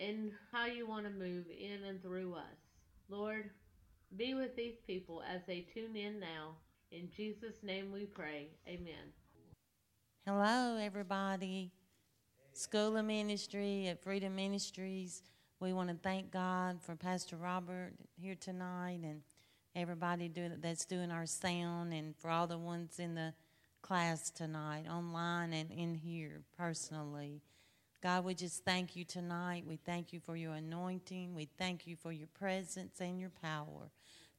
and how you want to move in and through us. Lord, be with these people as they tune in now. In Jesus' name we pray. Amen. Hello, everybody. School of Ministry at Freedom Ministries. We want to thank God for Pastor Robert here tonight and everybody doing, that's doing our sound and for all the ones in the class tonight, online and in here personally. God, we just thank you tonight. We thank you for your anointing. We thank you for your presence and your power.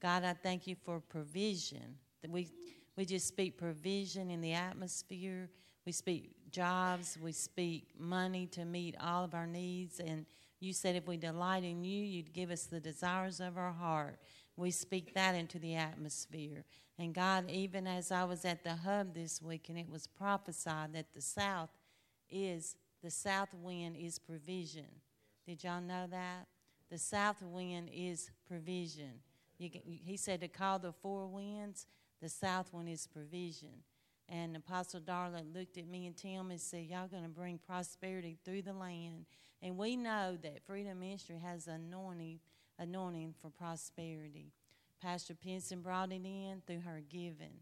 God, I thank you for provision. We, we just speak provision in the atmosphere. We speak jobs. We speak money to meet all of our needs. And you said if we delight in you, you'd give us the desires of our heart. We speak that into the atmosphere. And God, even as I was at the hub this week and it was prophesied that the South is the south wind is provision. Did y'all know that? The south wind is provision. Can, he said to call the four winds, the south one is provision. And Apostle Darla looked at me and Tim and said, Y'all going to bring prosperity through the land. And we know that Freedom Ministry has anointing, anointing for prosperity. Pastor Pinson brought it in through her giving,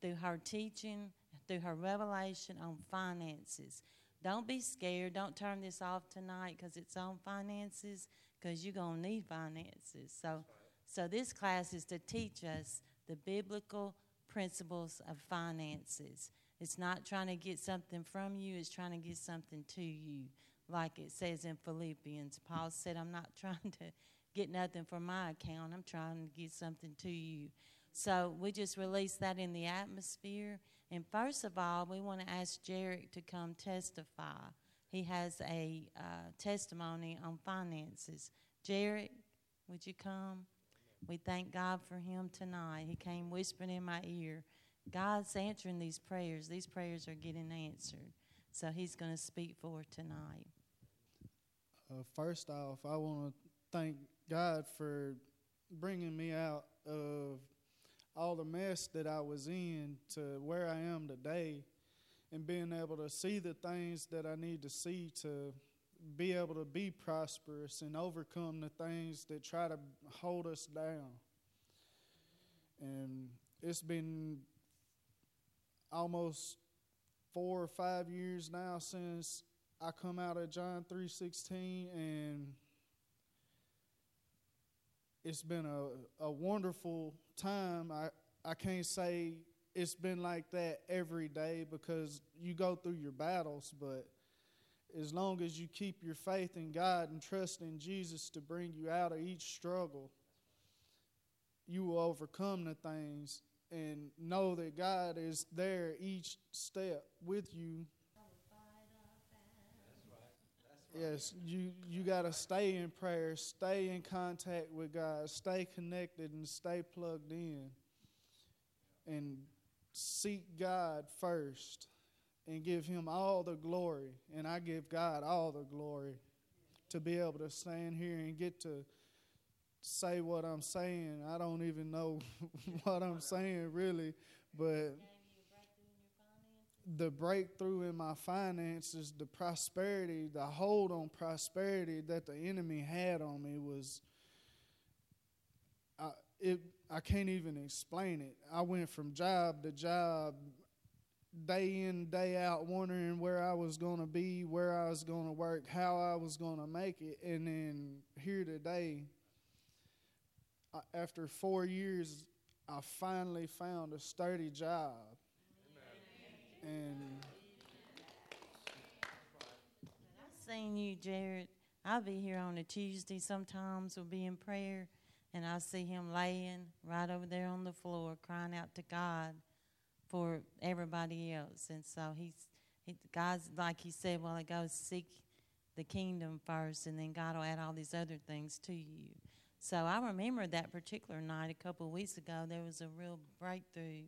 through her teaching, through her revelation on finances. Don't be scared. Don't turn this off tonight because it's on finances because you're going to need finances. So, so this class is to teach us the biblical principles of finances. It's not trying to get something from you, it's trying to get something to you. Like it says in Philippians, Paul said, I'm not trying to get nothing from my account, I'm trying to get something to you. So we just release that in the atmosphere. And first of all, we want to ask Jared to come testify. He has a uh, testimony on finances. Jared, would you come? We thank God for him tonight. He came whispering in my ear. God's answering these prayers. These prayers are getting answered. So he's going to speak for tonight. Uh, first off, I want to thank God for bringing me out of all the mess that I was in to where I am today and being able to see the things that I need to see to be able to be prosperous and overcome the things that try to hold us down. And it's been almost four or five years now since I come out of John 3:16 and it's been a, a wonderful time. I, I can't say it's been like that every day because you go through your battles, but as long as you keep your faith in God and trust in Jesus to bring you out of each struggle, you will overcome the things and know that God is there each step with you Yes, you you got to stay in prayer, stay in contact with God, stay connected, and stay plugged in, and seek God first, and give Him all the glory. And I give God all the glory to be able to stand here and get to say what I'm saying. I don't even know what I'm saying really, but the breakthrough in my finances, the prosperity, the hold on prosperity that the enemy had on me was I, it I can't even explain it. I went from job to job, day in, day out, wondering where I was going to be, where I was going to work, how I was going to make it. And then here today, after four years, I finally found a sturdy job. And I've seen you, Jared. I'll be here on a Tuesday sometimes, we'll be in prayer, and I see him laying right over there on the floor crying out to God for everybody else. And so he's, he, God's, like he said while ago, seek the kingdom first, and then God will add all these other things to you. So I remember that particular night a couple of weeks ago. There was a real breakthrough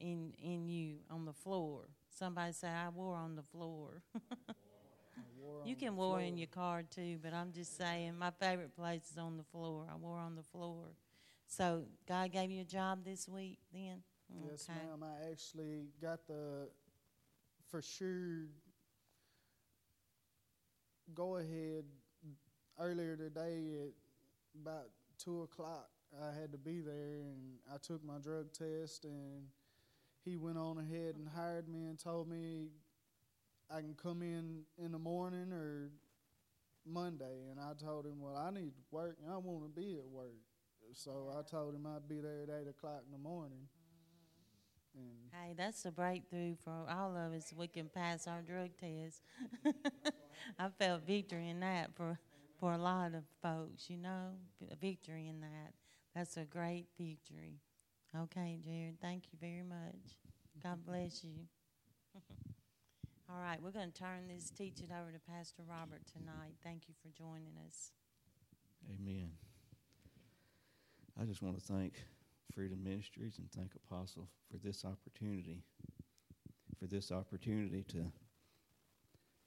in in you on the floor. Somebody say, I wore on the floor. you can war in your car too, but I'm just saying my favorite place is on the floor. I wore on the floor. So God gave you a job this week, then? Yes, ma'am. I actually got the for sure go ahead earlier today at about two o'clock. I had to be there, and I took my drug test, and he went on ahead and hired me and told me I can come in in the morning or Monday. And I told him, well, I need to work, and I want to be at work. So I told him I'd be there at eight o'clock in the morning. Mm-hmm. And hey, that's a breakthrough for all of us. We can pass our drug test. I felt victory in that for for a lot of folks. You know, a victory in that. That's a great victory. Okay, Jared. Thank you very much. God bless you. all right, we're going to turn this teaching over to Pastor Robert tonight. Thank you for joining us. Amen. I just want to thank Freedom Ministries and thank Apostle for this opportunity, for this opportunity to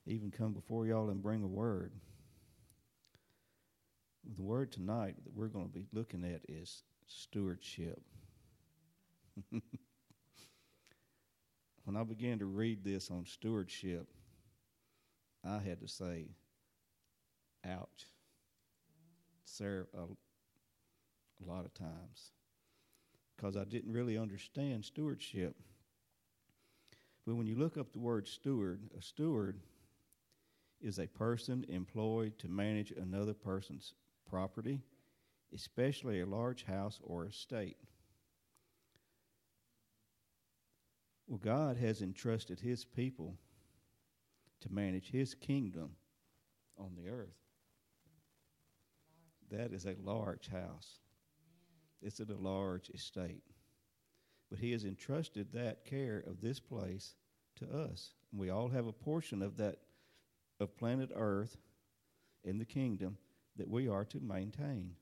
even come before y'all and bring a word. The word tonight that we're going to be looking at is stewardship. when I began to read this on stewardship, I had to say, ouch. Sarah, uh, a lot of times because I didn't really understand stewardship. But when you look up the word steward, a steward is a person employed to manage another person's property, especially a large house or estate. Well, God has entrusted His people to manage His kingdom on the earth. That is a large house. It's a large estate. But he has entrusted that care of this place to us. And we all have a portion of that of planet Earth in the kingdom that we are to maintain.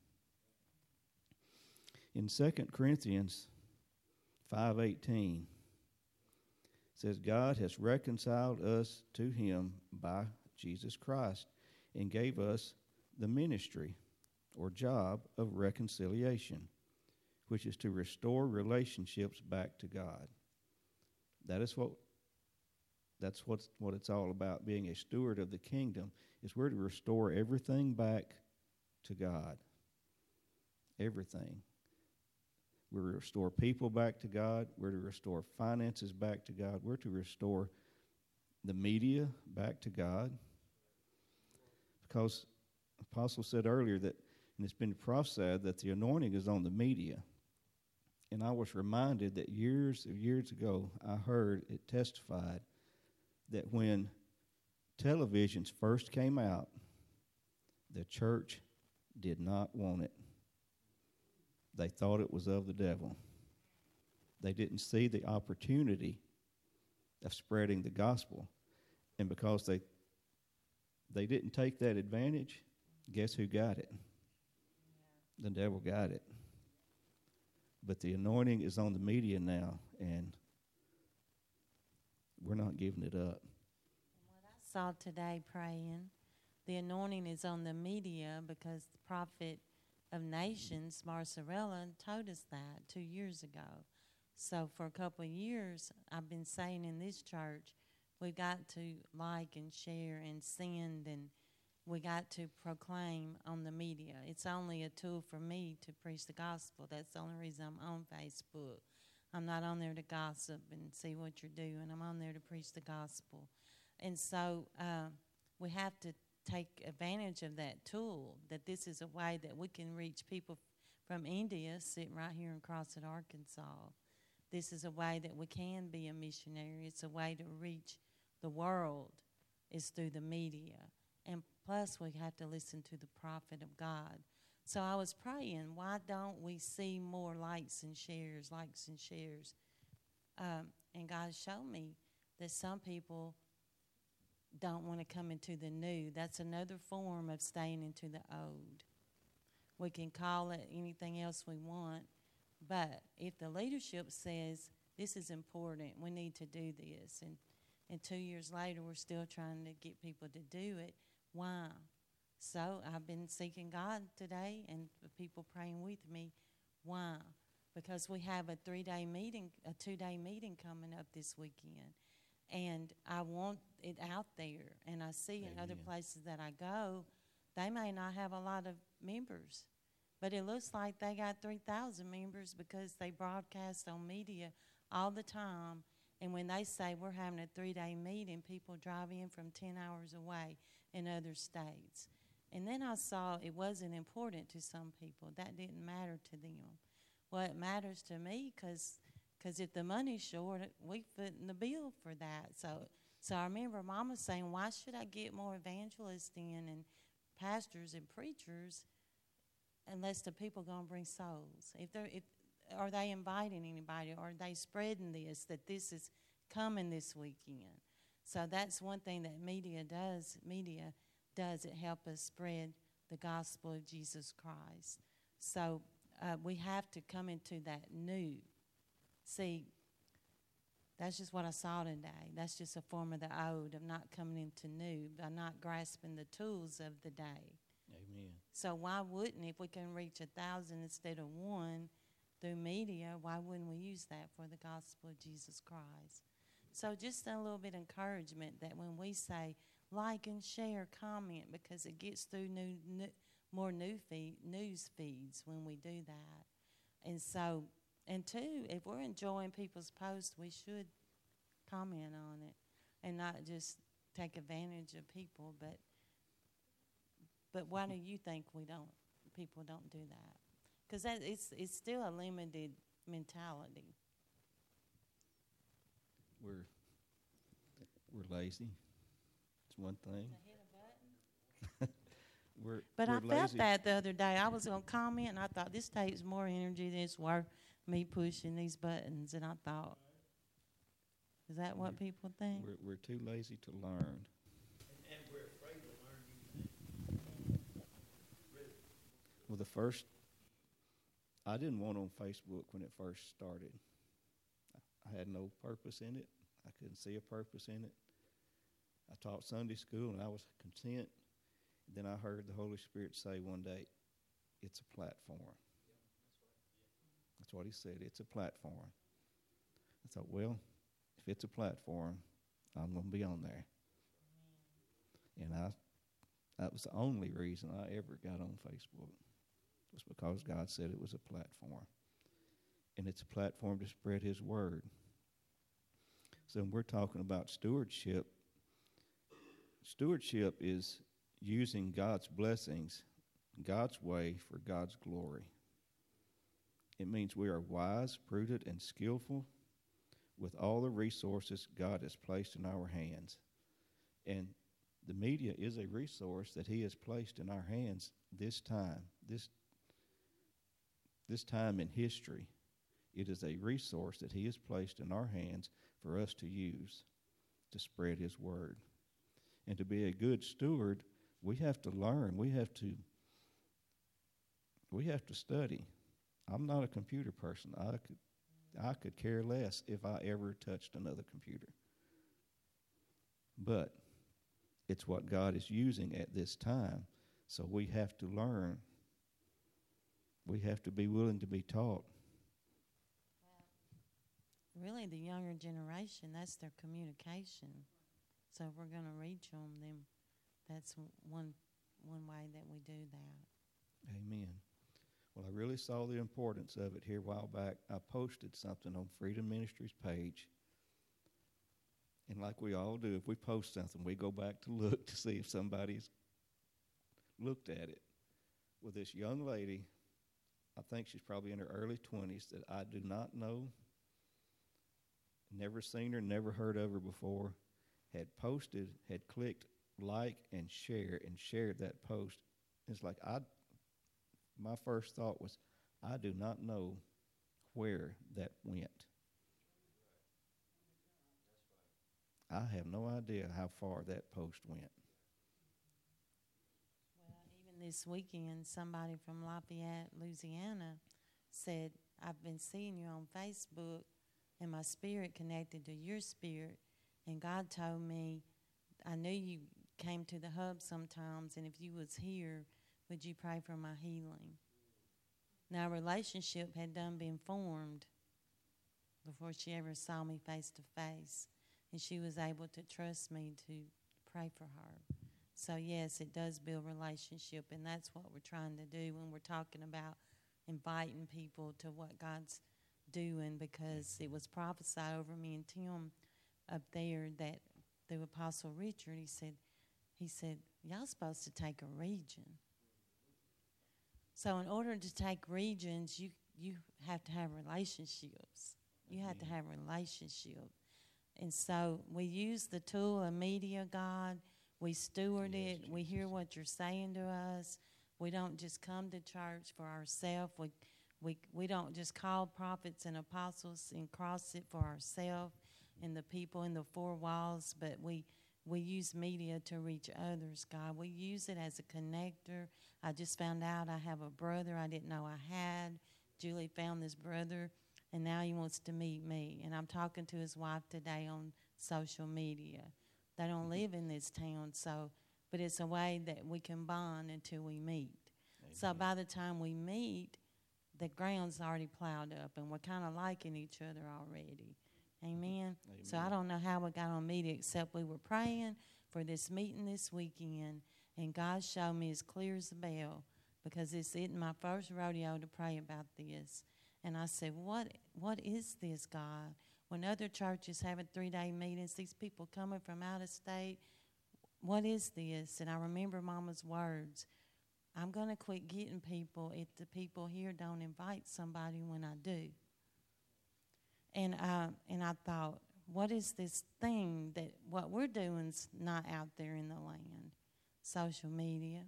In 2 Corinthians 5:18 says God has reconciled us to him by Jesus Christ and gave us the ministry or job of reconciliation which is to restore relationships back to God. That is what that's what's, what it's all about being a steward of the kingdom is we're to restore everything back to God. Everything. We're to restore people back to God. We're to restore finances back to God. We're to restore the media back to God. Because Apostle said earlier that, and it's been prophesied that the anointing is on the media. And I was reminded that years of years ago, I heard it testified that when televisions first came out, the church did not want it. They thought it was of the devil. They didn't see the opportunity of spreading the gospel. And because they they didn't take that advantage, guess who got it? The devil got it. But the anointing is on the media now, and we're not giving it up. What I saw today praying, the anointing is on the media because the prophet of nations, Marcella, told us that two years ago. So for a couple of years, I've been saying in this church, we got to like and share and send and we got to proclaim on the media. It's only a tool for me to preach the gospel. That's the only reason I'm on Facebook. I'm not on there to gossip and see what you're doing. I'm on there to preach the gospel. And so uh, we have to take advantage of that tool, that this is a way that we can reach people from India sitting right here in Crossett, Arkansas. This is a way that we can be a missionary. It's a way to reach the world is through the media. And Plus, we have to listen to the prophet of God. So I was praying, why don't we see more likes and shares, likes and shares? Um, and God showed me that some people don't want to come into the new. That's another form of staying into the old. We can call it anything else we want, but if the leadership says this is important, we need to do this, and and two years later we're still trying to get people to do it, why? So I've been seeking God today, and the people praying with me. Why? Because we have a three-day meeting, a two-day meeting coming up this weekend, and I want it out there. And I see in other places that I go, they may not have a lot of members, but it looks like they got 3,000 members because they broadcast on media all the time. And when they say we're having a three day meeting, people drive in from 10 hours away in other states. And then I saw it wasn't important to some people. That didn't matter to them. Well, it matters to me because if the money's short, we foot in the bill for that. So, so I remember Mama saying, "Why should I get more evangelists in and pastors and preachers unless the people gonna bring souls? If they're if are they inviting anybody? Are they spreading this that this is coming this weekend? So that's one thing that media does. Media does it help us spread the gospel of Jesus Christ. So uh, we have to come into that new. See, that's just what I saw today. That's just a form of the old of not coming into new, by not grasping the tools of the day. Amen. So why wouldn't, if we can reach a thousand instead of one through media, why wouldn't we use that for the gospel of Jesus Christ? So just a little bit of encouragement that when we say like and share, comment, because it gets through new, new more new feed, news feeds when we do that. And so, and two, if we're enjoying people's posts, we should comment on it and not just take advantage of people. But, but why do you think we don't? People don't do that because that it's it's still a limited mentality. We're we're lazy. It's one thing. We're But we're I felt that the other day. I was gonna comment, and I thought this takes more energy than it's worth me pushing these buttons. And I thought, is that what people think? We're we're too lazy to learn. Well, the first, I didn't want on Facebook when it first started. I had no purpose in it. I couldn't see a purpose in it. I taught Sunday school and I was content. Then I heard the Holy Spirit say one day, "It's a platform." That's what He said. It's a platform. I thought, well, if it's a platform, I'm going to be on there. And I, that was the only reason I ever got on Facebook, was because God said it was a platform. And it's a platform to spread His word. So when we're talking about stewardship, stewardship is using God's blessings God's way for God's glory. It means we are wise, prudent, and skillful with all the resources God has placed in our hands. And the media is a resource that He has placed in our hands this time, this, this time in history. It is a resource that He has placed in our hands for us to use to spread His word. And to be a good steward, we have to learn. We have to we have to study. I'm not a computer person. I could I could care less if I ever touched another computer. But it's what God is using at this time. So we have to learn. We have to be willing to be taught. Really, the younger generation, that's their communication. So if we're going to reach them, then that's one one way that we do that. Amen. Well, I really saw the importance of it here a while back. I posted something on Freedom Ministries page. And like we all do, if we post something, we go back to look to see if somebody's looked at it. Well, this young lady, I think she's probably in her early 20s, that I do not know, never seen her, never heard of her before, had posted, had clicked like and share and shared that post. It's like I my first thought was, I do not know where that went. I have no idea how far that post went. Well, even this weekend, somebody from Lafayette, Louisiana, said, I've been seeing you on Facebook, and my spirit connected to your spirit. And God told me, I knew you came to the hub sometimes, and if you was here, would you pray for my healing? Now, relationship had done been formed before she ever saw me face to face, and she was able to trust me to pray for her. So yes, it does build relationship, and that's what we're trying to do when we're talking about inviting people to what God's doing. Because it was prophesied over me and Tim up there that the Apostle Richard, he said, he said, y'all supposed to take a region. So in order to take regions, you you have to have relationships. You have to have relationship. And so we use the tool of media, God. We steward Yes, it. We hear what you're saying to us. We don't just come to church for ourselves. We, we, we don't just call prophets and apostles and Crossett for ourselves and the people in the four walls, but we, we use media to reach others, God. We use it as a connector. I just found out I have a brother I didn't know I had. Julie found this brother, and now he wants to meet me. And I'm talking to his wife today on social media. They don't mm-hmm. live in this town, so, but it's a way that we can bond until we meet. So by the time we meet, the ground's already plowed up, and we're kind of liking each other already. Amen. So I don't know how we got on media except we were praying for this meeting this weekend, and God showed me as clear as a bell because it's in my first rodeo to pray about this. And I said, "What? What is this, God? When other churches having three-day meetings, these people coming from out of state, what is this?" And I remember Mama's words. I'm going to quit getting people if the people here don't invite somebody when I do. And uh, and I thought, what is this thing that what we're doing's not out there in the land? Social media.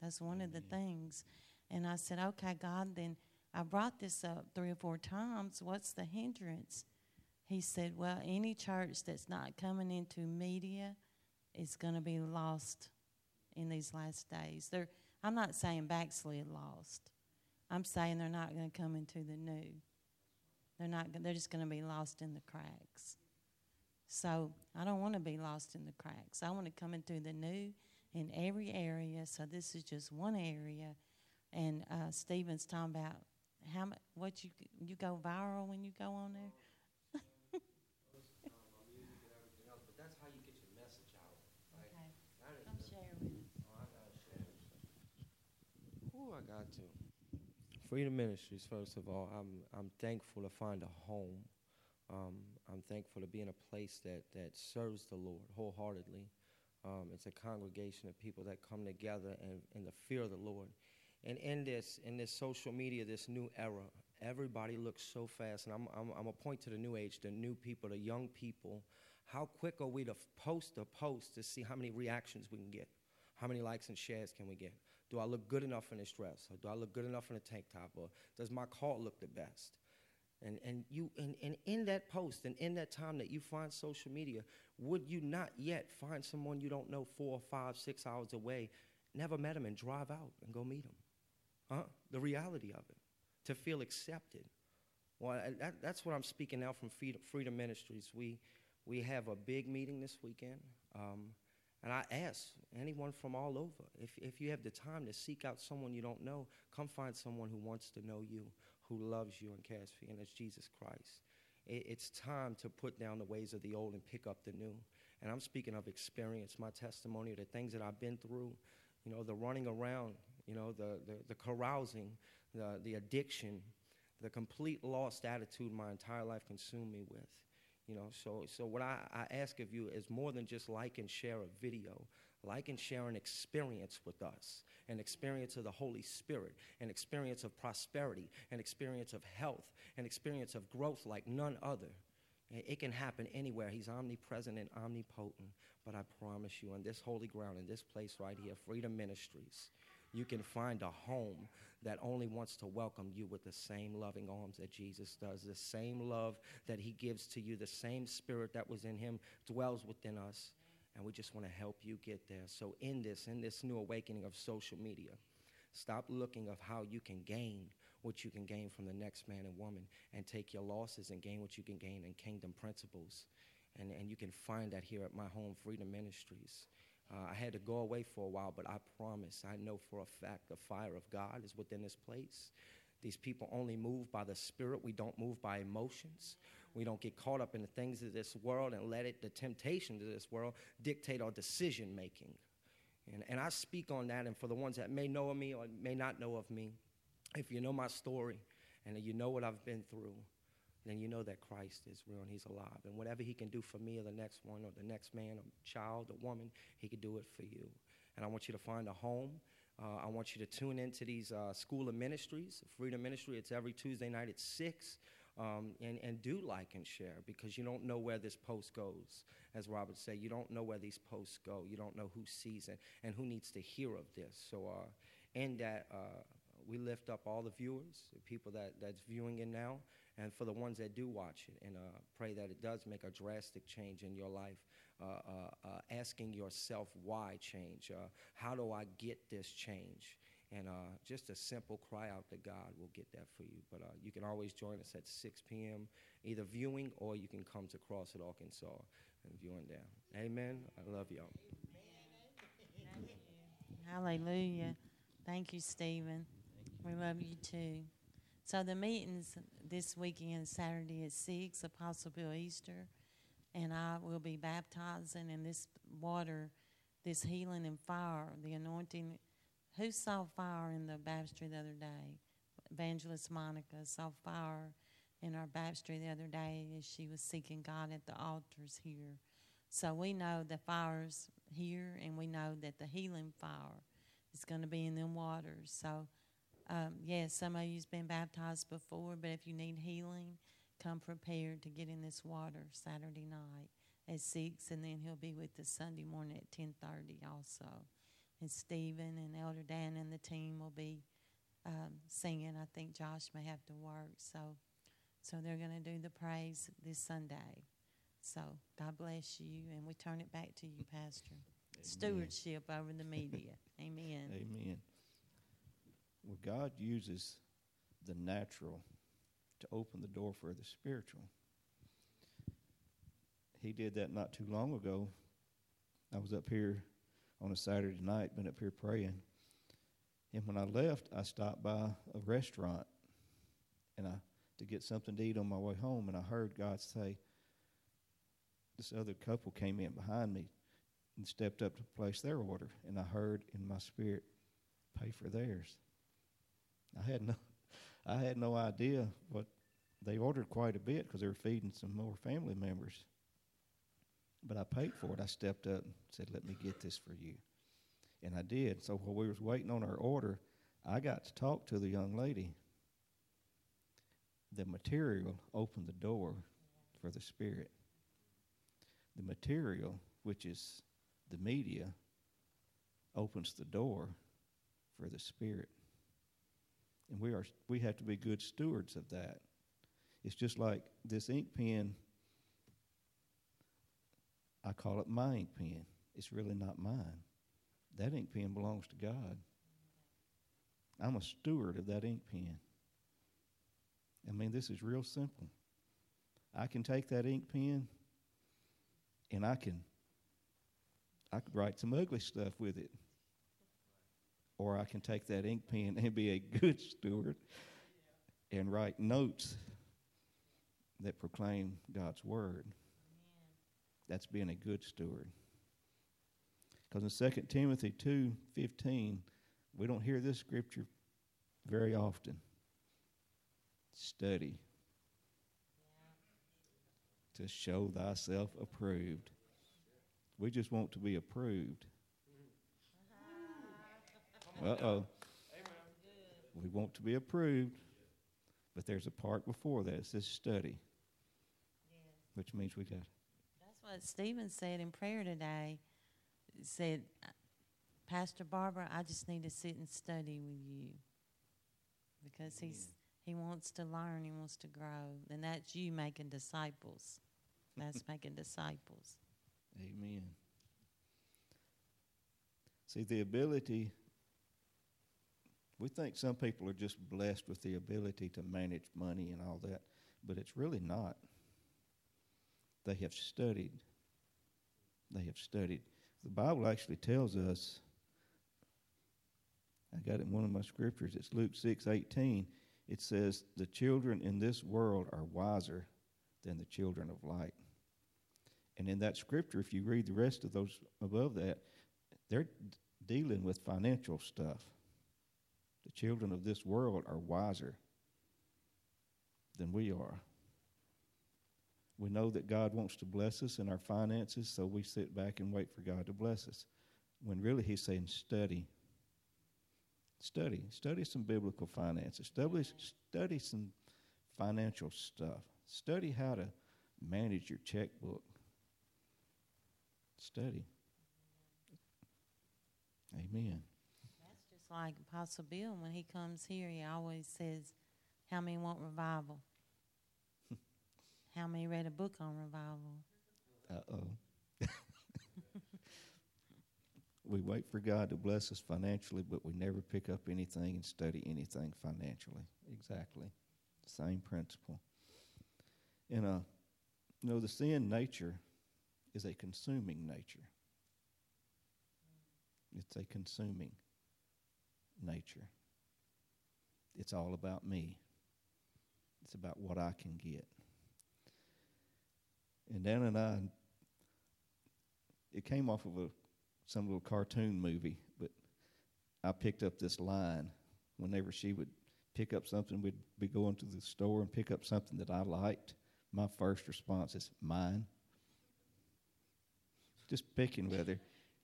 That's one of the things. And I said, okay, God, then I brought this up three or four times. What's the hindrance? He said, well, any church that's not coming into media is going to be lost in these last days. They're, I'm not saying backslid lost. I'm saying they're not going to come into the new. They're not. They're just going to be lost in the cracks. So I don't want to be lost in the cracks. I want to come into the new in every area. So this is just one area. And uh, Stephen's talking about how mu- what you you go viral when you go on there. music and everything else, but that's how you get your message out. Like, Okay, that is come the- share with us. I gotta share this stuff. Who I got to? Freedom Ministries. First of all, I'm I'm thankful to find a home. Um, I'm thankful to be in a place that that serves the Lord wholeheartedly. Um, it's a congregation of people that come together in the fear of the Lord. And in this in this social media, this new era, everybody looks so fast. And I'm I'm, I'm a point to the new age, the new people, the young people. How quick are we to post a post to see how many reactions we can get? How many likes and shares can we get? Do I look good enough in this dress? Or do I look good enough in a tank top? Or does my car look the best? And, and you and, and in that post and in that time that you find social media, would you not yet find someone you don't know four, five, six hours away, never met him, and drive out and go meet him? Huh? The reality of it. To feel accepted. Well, that, that's what I'm speaking now from Freedom, Freedom Ministries. We, we have a big meeting this weekend. Um, and I ask anyone from all over if, if you have the time to seek out someone you don't know, come find someone who wants to know you, who loves you and cares for you, and that's Jesus Christ. It, it's time to put down the ways of the old and pick up the new. And I'm speaking of experience, my testimony, the things that I've been through, you know, the running around, you know, the, the, the carousing, the, the addiction, the complete lost attitude my entire life consumed me with. You know, so so what I, I ask of you is more than just like and share a video. Like and share an experience with us, an experience of the Holy Spirit, an experience of prosperity, an experience of health, an experience of growth like none other. It can happen anywhere. He's omnipresent and omnipotent. But I promise you, on this holy ground, in this place right here, Freedom Ministries, you can find a home that only wants to welcome you with the same loving arms that Jesus does, the same love that he gives to you, the same spirit that was in him dwells within us. And we just want to help you get there. So, in this, in this new awakening of social media, stop looking of how you can gain what you can gain from the next man and woman and take your losses and gain what you can gain in kingdom principles. And, and you can find that here at my home, Freedom Ministries. Uh, I had to go away for a while, but I promise, I know for a fact the fire of God is within this place. These people only move by the Spirit. We don't move by emotions. We don't get caught up in the things of this world and let it, the temptations of this world, dictate our decision making. And, and I speak on that, and for the ones that may know of me or may not know of me, if you know my story and you know what I've been through, then you know that Christ is real and He's alive. And whatever He can do for me or the next one or the next man or child or woman, He can do it for you. And I want you to find a home. Uh, I want you to tune into these uh, School of Ministries, Freedom Ministry. It's every Tuesday night at 6. Um, and, and do like and share because you don't know where this post goes. As Robert said, you don't know where these posts go. You don't know who sees it and who needs to hear of this. So, uh, in that, uh, we lift up all the viewers, the people that, that's viewing it now, and for the ones that do watch it, and uh, pray that it does make a drastic change in your life. Uh, uh, uh asking yourself why change? Uh, how do I get this change? And uh, just a simple cry out to God will get that for you. But you can always join us at 6 p.m., either viewing or you can come to Crossett Arkansas and viewing there. Amen. I love y'all. Hallelujah. Thank you, Stephen. We love you too. So the meetings this weekend, Saturday at six, Apostle Bill Easter, and I will be baptizing in this water, this healing and fire, the anointing. Who saw fire in the baptistry the other day? Evangelist Monica saw fire in our baptistry the other day as she was seeking God at the altars here. So we know the fire's here, and we know that the healing fire is going to be in them waters. So um, yes, some of you's been baptized before, but if you need healing, come prepared to get in this water Saturday night at six, and then he'll be with us Sunday morning at ten thirty also. And Stephen and Elder Dan and the team will be um, singing. I think Josh may have to work, so so they're going to do the praise this Sunday. So God bless you, and we turn it back to you, Pastor. Amen. Stewardship over the media. Amen. Amen. Well, God uses the natural to open the door for the spiritual. He did that not too long ago. I was up here on a Saturday night, been up here praying. And when I left, I stopped by a restaurant and I to get something to eat on my way home, and I heard God say, this other couple came in behind me and stepped up to place their order, and I heard in my spirit, pay for theirs. I had no, I had no idea what they ordered quite a bit because they were feeding some more family members. But I paid for it. I stepped up and said, "Let me get this for you," and I did. So while we was waiting on our order, I got to talk to the young lady. The material opened the door for the spirit. The material, which is the media, opens the door for the spirit. And we are we have to be good stewards of that. It's just like this ink pen I call it my ink pen. It's really not mine. That ink pen belongs to God. I'm a steward of that ink pen. I mean, this is real simple. I can take that ink pen and I can I could write some ugly stuff with it or I can take that ink pen and be a good steward and write notes that proclaim God's word. That's being a good steward. Because in 2 Timothy 2:15, we don't hear this scripture very often. Study to show thyself approved. We just want to be approved. Uh oh. We want to be approved, but there's a part before that. It says study, which means we got. That's what Stephen said in prayer today. He said, Pastor Barbara, I just need to sit and study with you because he's he wants to learn, he wants to grow, and that's you making disciples. That's making disciples. Amen. See, the ability, we think some people are just blessed with the ability to manage money and all that, but it's really not. They have studied. They have studied. The Bible actually tells us, I got it in one of my scriptures, it's Luke six eighteen. It says, The children in this world are wiser than the children of light. And in that scripture, if you read the rest of those above that, they're dealing with financial stuff. The children of this world are wiser than we are. We know that God wants to bless us in our finances, so we sit back and wait for God to bless us. When really He's saying, study. Study. Study some biblical finances. Study, study some financial stuff. Study how to manage your checkbook. Study. Amen. Like Apostle Bill when he comes here, he always says, How many want revival? How many read a book on revival? Uh oh. we wait for God to bless us financially, but we never pick up anything and study anything financially. Exactly. Same principle. And, uh, you know, the sin nature is a consuming nature. It's a consuming nature. It's all about me. It's about what I can get. And Dan and I, it came off of a some little cartoon movie, but I picked up this line whenever she would pick up something. We'd be going to the store and pick up something that I liked. My first response is mine. Just picking with her.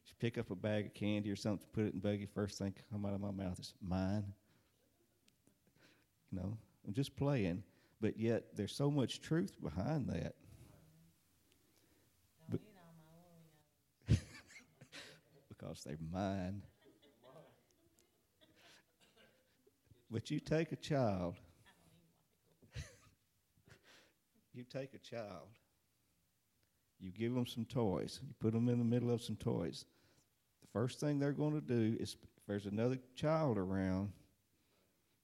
She pick up a bag of candy or something, put it in buggy. First thing come out of my mouth is mine. You know, I'm just playing, but yet there's so much truth behind that. But, because they're mine. But you take a child, you take a child, you give them some toys, you put them in the middle of some toys. First thing they're going to do is, if there's another child around,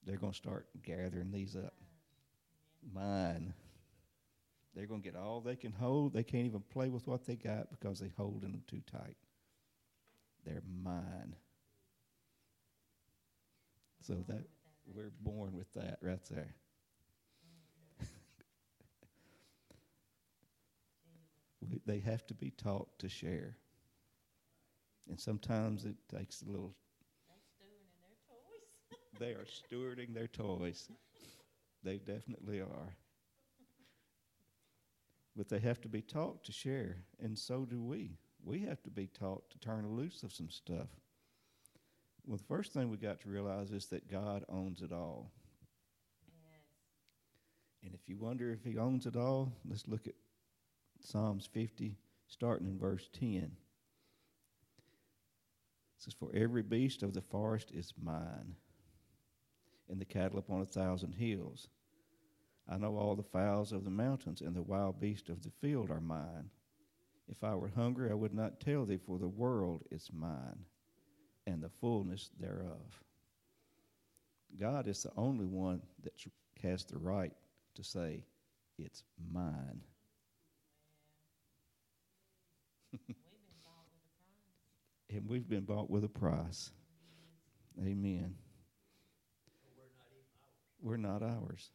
they're going to start gathering these up. Mine. They're going to get all they can hold. They can't even play with what they got because they're holding them too tight. They're mine. So that we're born with that right there. they have to be taught to share. And sometimes it takes a little. they are stewarding their toys. They definitely are. But they have to be taught to share, and so do we. We have to be taught to turn loose of some stuff. Well, the first thing we got to realize is that God owns it all. Yes. And if you wonder if He owns it all, let's look at Psalms 50, starting in verse 10. Says, For every beast of the forest is mine, and the cattle upon a thousand hills. I know all the fowls of the mountains, and the wild beasts of the field are mine. If I were hungry, I would not tell thee, for the world is mine, and the fullness thereof. God is the only one that has the right to say, It's mine. and we've been bought with a price. Amen. We're not ours.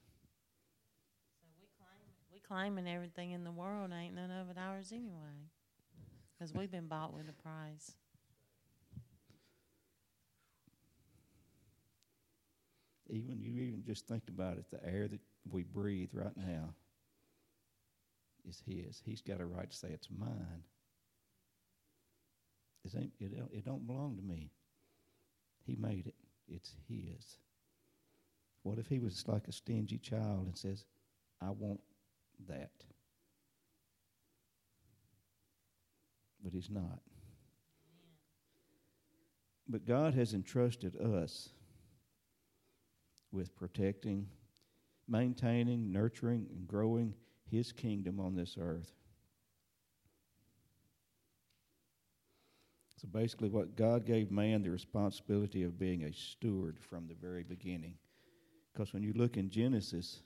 So we claim we claiming everything in the world ain't none of it ours anyway, because we've been bought with a price. Even you even just think about it, the air that we breathe right now is His. He's got a right to say it's mine. It, ain't, it, it don't belong to me. He made it. It's His. What if he was like a stingy child and says, I want that? But he's not. But God has entrusted us with protecting, maintaining, nurturing, and growing His kingdom on this earth. So basically, what God gave man the responsibility of being a steward from the very beginning. Because when you look in Genesis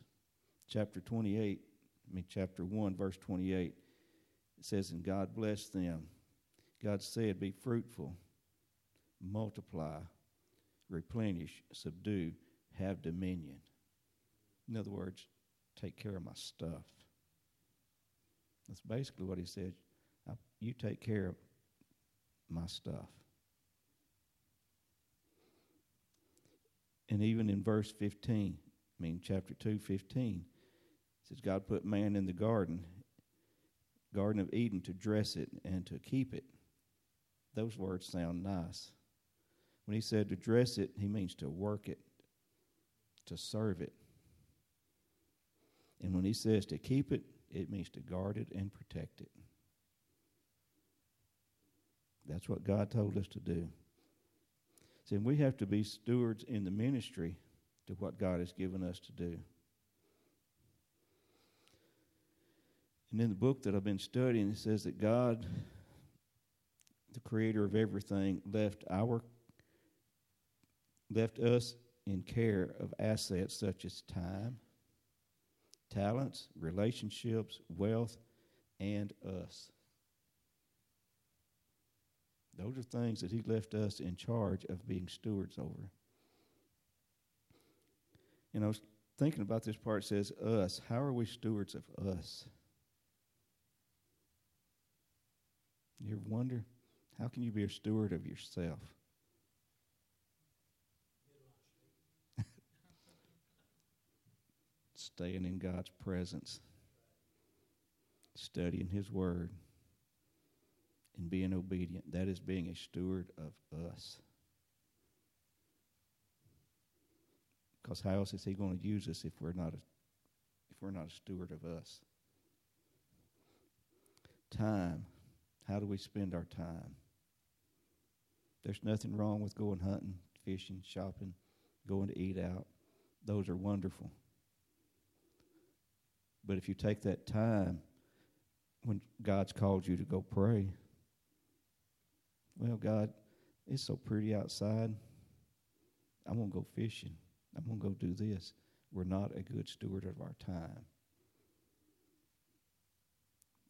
chapter 28, I mean, chapter 1, verse 28, it says, And God blessed them. God said, Be fruitful, multiply, replenish, subdue, have dominion. In other words, take care of my stuff. That's basically what he said. You take care of my stuff. And even in verse 15, I mean, chapter 2, 15, it says, God put man in the garden, Garden of Eden, to dress it and to keep it. Those words sound nice. When he said to dress it, he means to work it, to serve it. And when he says to keep it, it means to guard it and protect it. That's what God told us to do. See, we have to be stewards in the ministry to what God has given us to do. And in the book that I've been studying, it says that God, the creator of everything, left our left us in care of assets such as time, talents, relationships, wealth, and us. Those are things that He left us in charge of being stewards over. And I was thinking about this part, says us. How are we stewards of us? You ever wonder? How can you be a steward of yourself? Staying in God's presence, studying His Word, and being obedient. That is being a steward of us. Because how else is He going to use us if we're not a, if we're not a steward of us? Time. How do we spend our time? There's nothing wrong with going hunting, fishing, shopping, going to eat out. Those are wonderful. But if you take that time when God's called you to go pray, well, God, it's so pretty outside. I'm going to go fishing. I'm going to go do this. We're not a good steward of our time.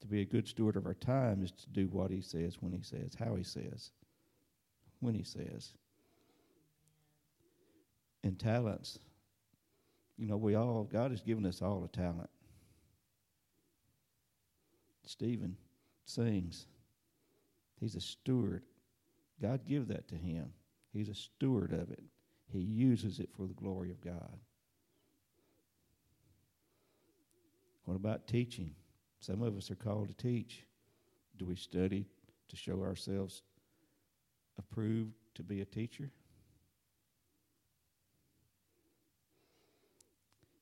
To be a good steward of our time is to do what He says, when He says, how He says, when He says. And talents. You know, we all, God has given us all a talent. Stephen sings. He's a steward. God give that to him. He's a steward of it. He uses it for the glory of God. What about teaching? Some of us are called to teach. Do we study to show ourselves approved to be a teacher?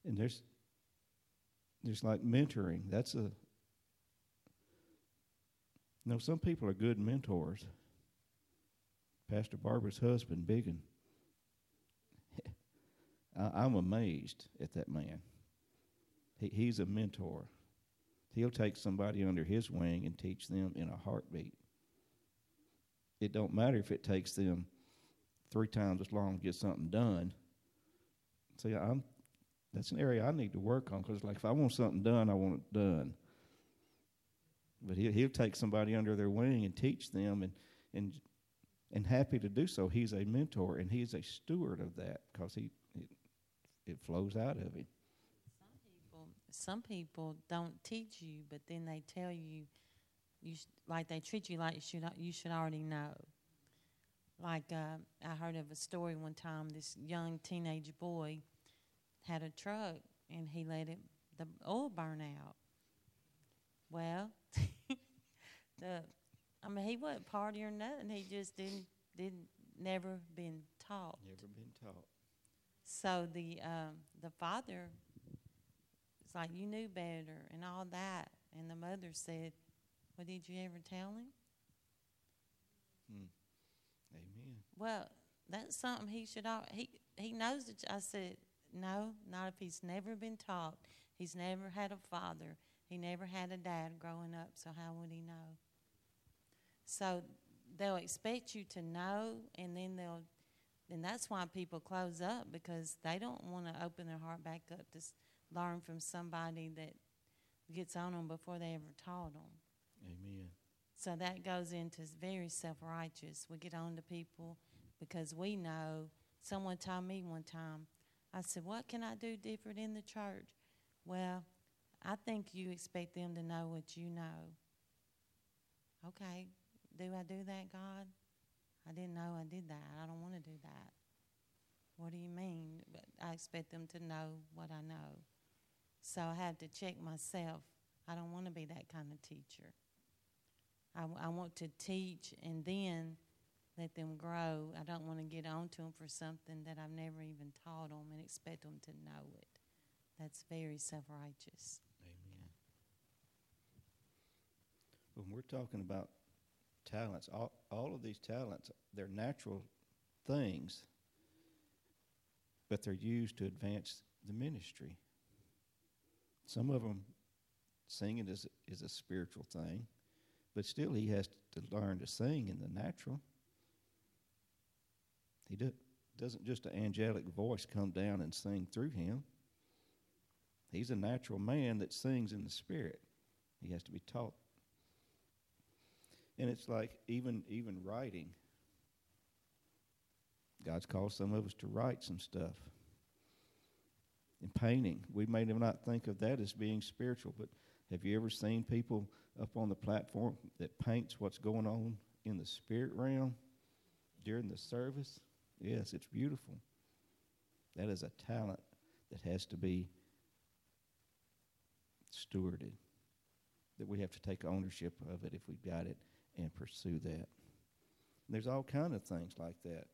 And there's there's like mentoring. That's a you know, some people are good mentors. Pastor Barbara's husband, Biggin. I'm amazed at that man. He, he's a mentor. He'll take somebody under his wing and teach them in a heartbeat. It don't matter if it takes them three times as long to get something done. See, I'm that's an area I need to work on because, like, if I want something done, I want it done. But he'll, he'll take somebody under their wing and teach them, and and and happy to do so. He's a mentor and he's a steward of that because he it, it flows out of him. Some people, some people don't teach you, but then they tell you, you sh- like they treat you like you should you should already know. Like uh, I heard of a story one time. This young teenage boy had a truck and he let it the oil burn out. Well, the I mean, he wasn't party or nothing. He just didn't didn't never been taught. Never been taught. So the um, the father, it's like you knew better and all that. And the mother said, "Well, did you ever tell him?" Hmm. Amen. well, that's something he should. All, he he knows that. I said, no, not if he's never been taught. He's never had a father. He never had a dad growing up. So how would he know? So they'll expect you to know, and then they'll, and that's why people close up because they don't want to open their heart back up to learn from somebody that gets on them before they ever taught them. Amen. So that goes into very self righteous. We get on to people because we know. Someone told me one time, I said, What can I do different in the church? Well, I think you expect them to know what you know. Okay, do I do that, God? I didn't know I did that. I don't want to do that. What do you mean? I expect them to know what I know. So I had to check myself. I don't want to be that kind of teacher. I, I want to teach and then let them grow. I don't want to get on to them for something that I've never even taught them and expect them to know it. That's very self righteous. Amen. When we're talking about talents, all, all of these talents, they're natural things, but they're used to advance the ministry. Some of them, singing is, is a spiritual thing, but still he has to learn to sing in the natural. He do, doesn't just an angelic voice come down and sing through him. He's a natural man that sings in the spirit. He has to be taught. And it's like even even writing. God's called some of us to write some stuff. In painting, we may not think of that as being spiritual, but have you ever seen people up on the platform that paints what's going on in the spirit realm during the service? Yes, it's beautiful. That is a talent that has to be stewarded. That we have to take ownership of it if we've got it and pursue that. And there's all kind of things like that.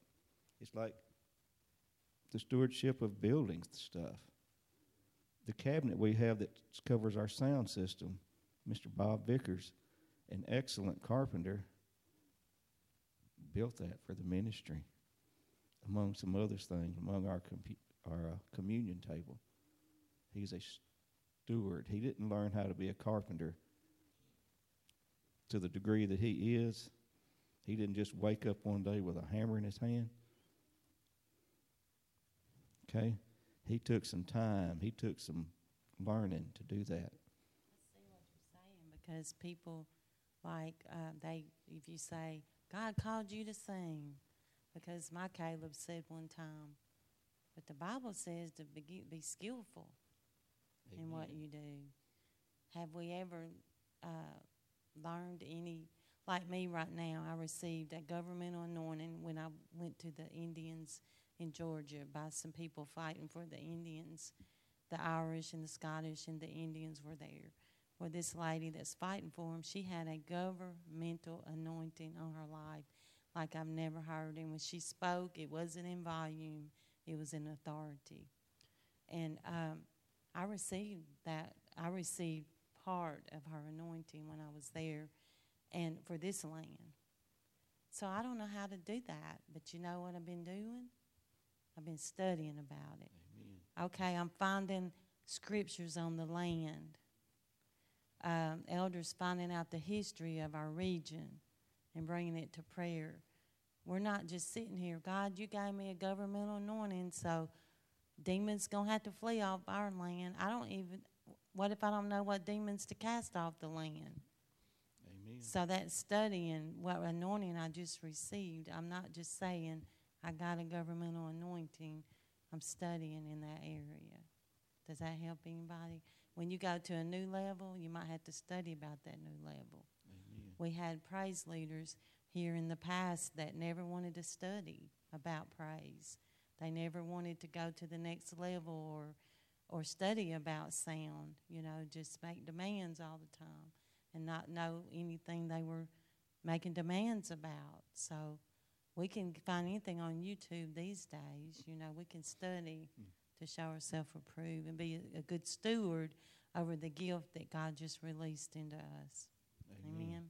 It's like the stewardship of buildings stuff. The cabinet we have that covers our sound system, Mr. Bob Vickers, an excellent carpenter, built that for the ministry among some other things, among our, our uh, communion table. He's a steward. He didn't learn how to be a carpenter to the degree that he is. He didn't just wake up one day with a hammer in his hand. Okay? He took some time, he took some learning to do that. I see what you're saying because people like uh, they if you say God called you to sing, because my Caleb said one time, but the Bible says to be, be skillful Amen. in what you do. Have we ever uh, learned any? Like me right now, I received a governmental anointing when I went to the Indians in Georgia by some people fighting for the Indians. The Irish and the Scottish and the Indians were there. Well, this lady that's fighting for them, she had a governmental anointing on her life like I've never heard. And when she spoke, it wasn't in volume, it was in authority. And um, I received that. I received part of her anointing when I was there and for this land. So I don't know how to do that, but you know what I've been doing? I've been studying about it. Amen. Okay, I'm finding scriptures on the land. Um, elders finding out the history of our region and bringing it to prayer. We're not just sitting here, God, you gave me a governmental anointing, so demons going to have to flee off our land. I don't even, what if I don't know what demons to cast off the land? Amen. So that studying what anointing I just received, I'm not just saying I got a governmental anointing, I'm studying in that area. Does that help anybody? When you go to a new level, you might have to study about that new level. Amen. We had praise leaders here in the past that never wanted to study about praise. They never wanted to go to the next level or or study about sound, you know, just make demands all the time and not know anything they were making demands about. So we can find anything on YouTube these days, you know, we can study mm. to show ourselves approved and be a, a, good steward over the gift that God just released into us. Amen. Amen.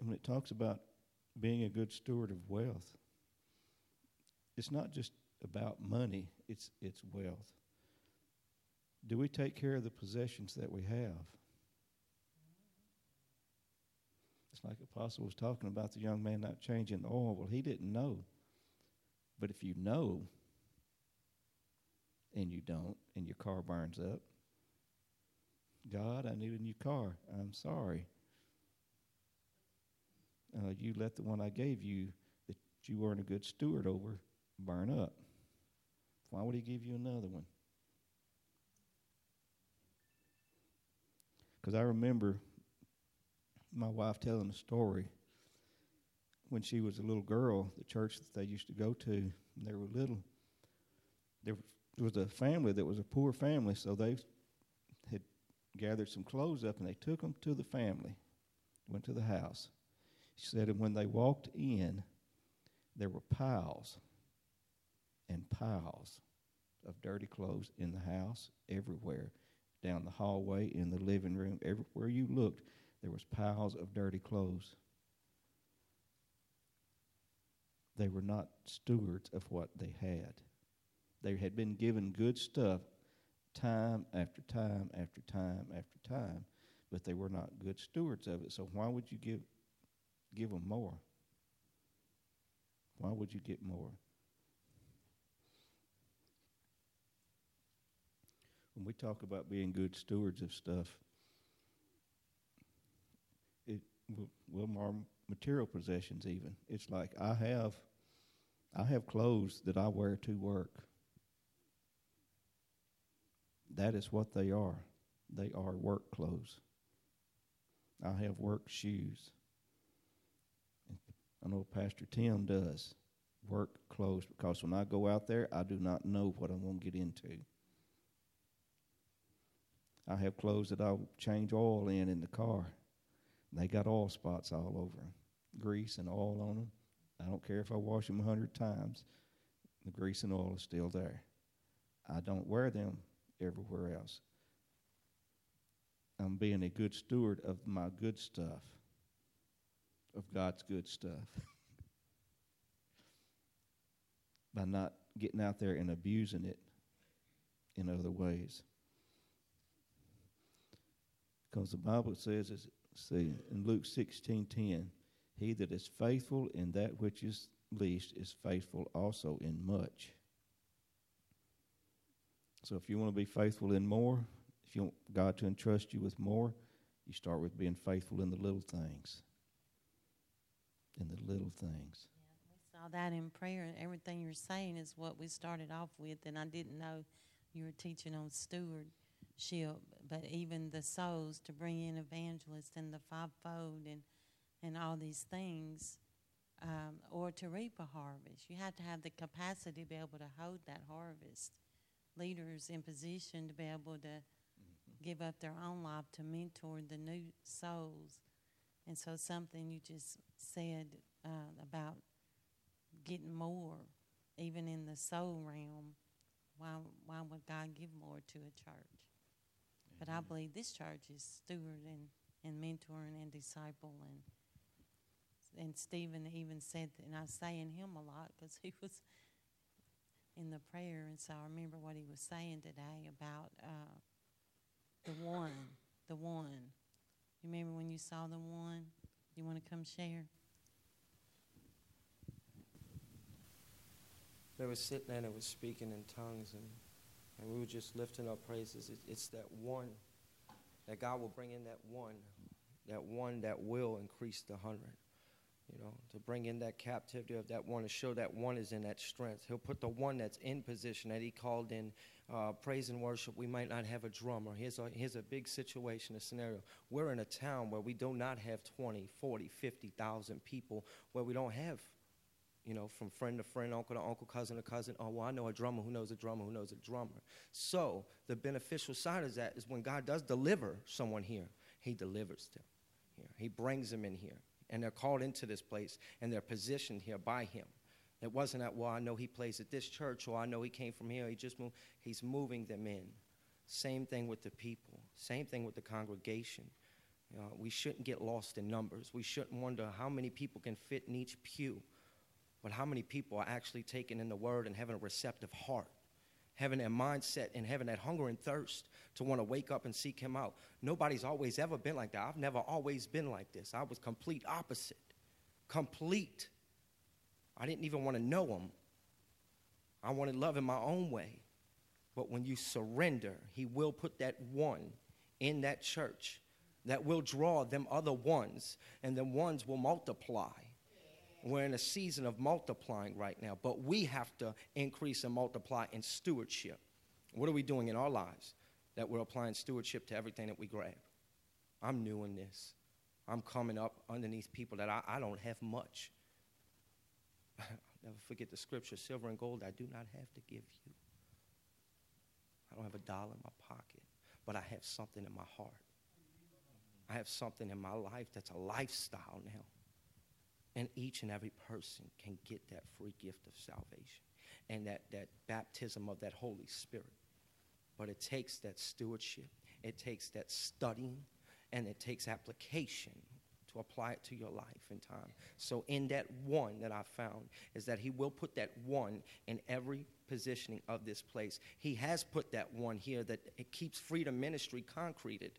And when it talks about being a good steward of wealth. It's not just about money, it's, it's wealth. Do we take care of the possessions that we have? It's like Apostle was talking about the young man not changing the oil. Well, he didn't know. But if you know and you don't, and your car burns up, God, I need a new car. I'm sorry. Uh, you let the one I gave you that you weren't a good steward over burn up. Why would he give you another one? Because I remember my wife telling a story when she was a little girl, the church that they used to go to, they were little, there was a family that was a poor family, so they had gathered some clothes up and they took them to the family, went to the house. She said, and when they walked in, there were piles and piles of dirty clothes in the house, everywhere, down the hallway, in the living room, everywhere you looked, there was piles of dirty clothes. They were not stewards of what they had. They had been given good stuff time after time after time after time, but they were not good stewards of it. So why would you give give them more? Why would you get more? When we talk about being good stewards of stuff, it well, more material possessions even. It's like I have I have clothes that I wear to work. That is what they are. They are work clothes. I have work shoes. I know Pastor Tim does work clothes because when I go out there, I do not know what I'm going to get into. I have clothes that I'll change oil in in the car. They got oil spots all over them, grease and oil on them. I don't care if I wash them a hundred times, the grease and oil is still there. I don't wear them everywhere else. I'm being a good steward of my good stuff, of God's good stuff, by not getting out there and abusing it in other ways. Because the Bible says, see in Luke sixteen ten, he that is faithful in that which is least is faithful also in much. So if you want to be faithful in more, if you want God to entrust you with more, you start with being faithful in the little things. In the little things. Yeah, we saw that in prayer, and everything you're saying is what we started off with, and I didn't know you were teaching on steward ship, but even the souls to bring in evangelists and the fivefold and and all these things, um, or to reap a harvest. You have to have the capacity to be able to hold that harvest. Leaders in position to be able to mm-hmm. give up their own life to mentor the new souls. And so, something you just said uh, about getting more, even in the soul realm, why, why would God give more to a church? But I believe this church is steward and, and mentoring and disciple and and Stephen even said, and I say in him a lot because he was in the prayer, and so I remember what he was saying today about uh, the one, the one. You remember when you saw the one? You want to come share? They were sitting there and it was speaking in tongues and and we were just lifting up praises. it's that one that God will bring in that one, that one that will increase the hundred. You know, to bring in that captivity of that one, to show that one is in that strength. He'll put the one that's in position that he called in uh, praise and worship. We might not have a drummer. Here's a, here's a big situation, a scenario. We're in a town where we do not have 20, 40, 50,000 people, where we don't have you know, from friend to friend, uncle to uncle, cousin to cousin. Oh, well, I know a drummer who knows a drummer who knows a drummer. So the beneficial side of that is when God does deliver someone here, He delivers them here. He brings them in here, and they're called into this place, and they're positioned here by Him. It wasn't that, well, I know He plays at this church, or I know He came from here. He just moved. He's moving them in. Same thing with the people. Same thing with the congregation. Uh, we shouldn't get lost in numbers. We shouldn't wonder how many people can fit in each pew, but how many people are actually taking in the word and having a receptive heart, having that mindset and having that hunger and thirst to want to wake up and seek Him out. Nobody's always ever been like that. I've never always been like this. I was complete opposite. Complete. I didn't even want to know Him. I wanted love in my own way. But when you surrender, He will put that one in that church that will draw them other ones, and then ones will multiply. We're in a season of multiplying right now, but we have to increase and multiply in stewardship. What are we doing in our lives that we're applying stewardship to everything that we grab? I'm new in this. I'm coming up underneath people that I, I don't have much. I'll never forget the scripture silver and gold I do not have to give you. I don't have a dollar in my pocket, but I have something in my heart. I have something in my life that's a lifestyle now. And each and every person can get that free gift of salvation and that, that baptism of that Holy Spirit. But it takes that stewardship, it takes that studying, and it takes application to apply it to your life in time. So, in that one that I found, is that He will put that one in every positioning of this place. He has put that one here that it keeps freedom ministry concreted.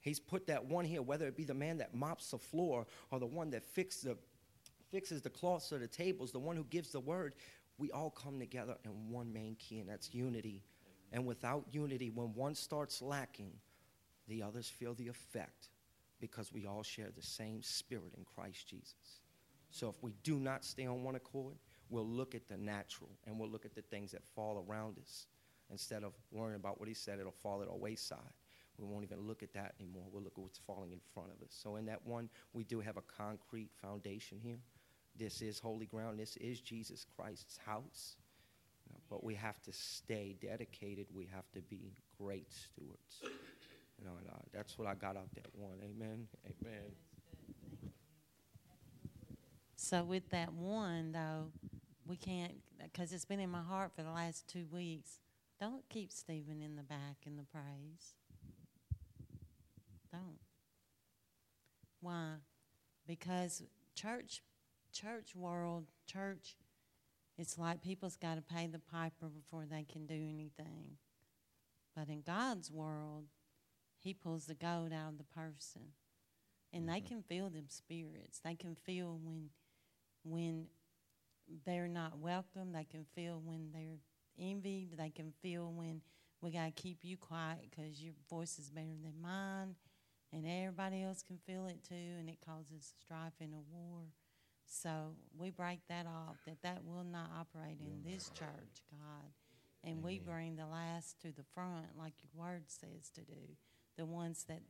He's put that one here, whether it be the man that mops the floor or the one that fixes the, fixes the cloths or the tables, the one who gives the word. We all come together in one main key, and that's unity. And without unity, when one starts lacking, the others feel the effect because we all share the same spirit in Christ Jesus. So if we do not stay on one accord, we'll look at the natural and we'll look at the things that fall around us. Instead of worrying about what he said, it'll fall at our wayside we won't even look at that anymore. We'll look at what's falling in front of us. So, in that one, we do have a concrete foundation here. This is holy ground. This is Jesus Christ's house. But we have to stay dedicated. We have to be great stewards. You know, and, uh, that's what I got out that one. Amen. Amen. So, with that one, though, we can't, because it's been in my heart for the last two weeks. Don't keep Stephen in the back in the praise don't. Why? Because church, church world, church, it's like people's got to pay the piper before they can do anything. But in God's world, He pulls the gold out of the person, and mm-hmm. they can feel them spirits. They can feel when, when they're not welcome. They can feel when they're envied. They can feel when we got to keep you quiet because your voice is better than mine and everybody else can feel it too, and it causes strife and a war. So we break that off, that that will not operate in this church, God. And we bring the last to the front, like your word says to do. The ones that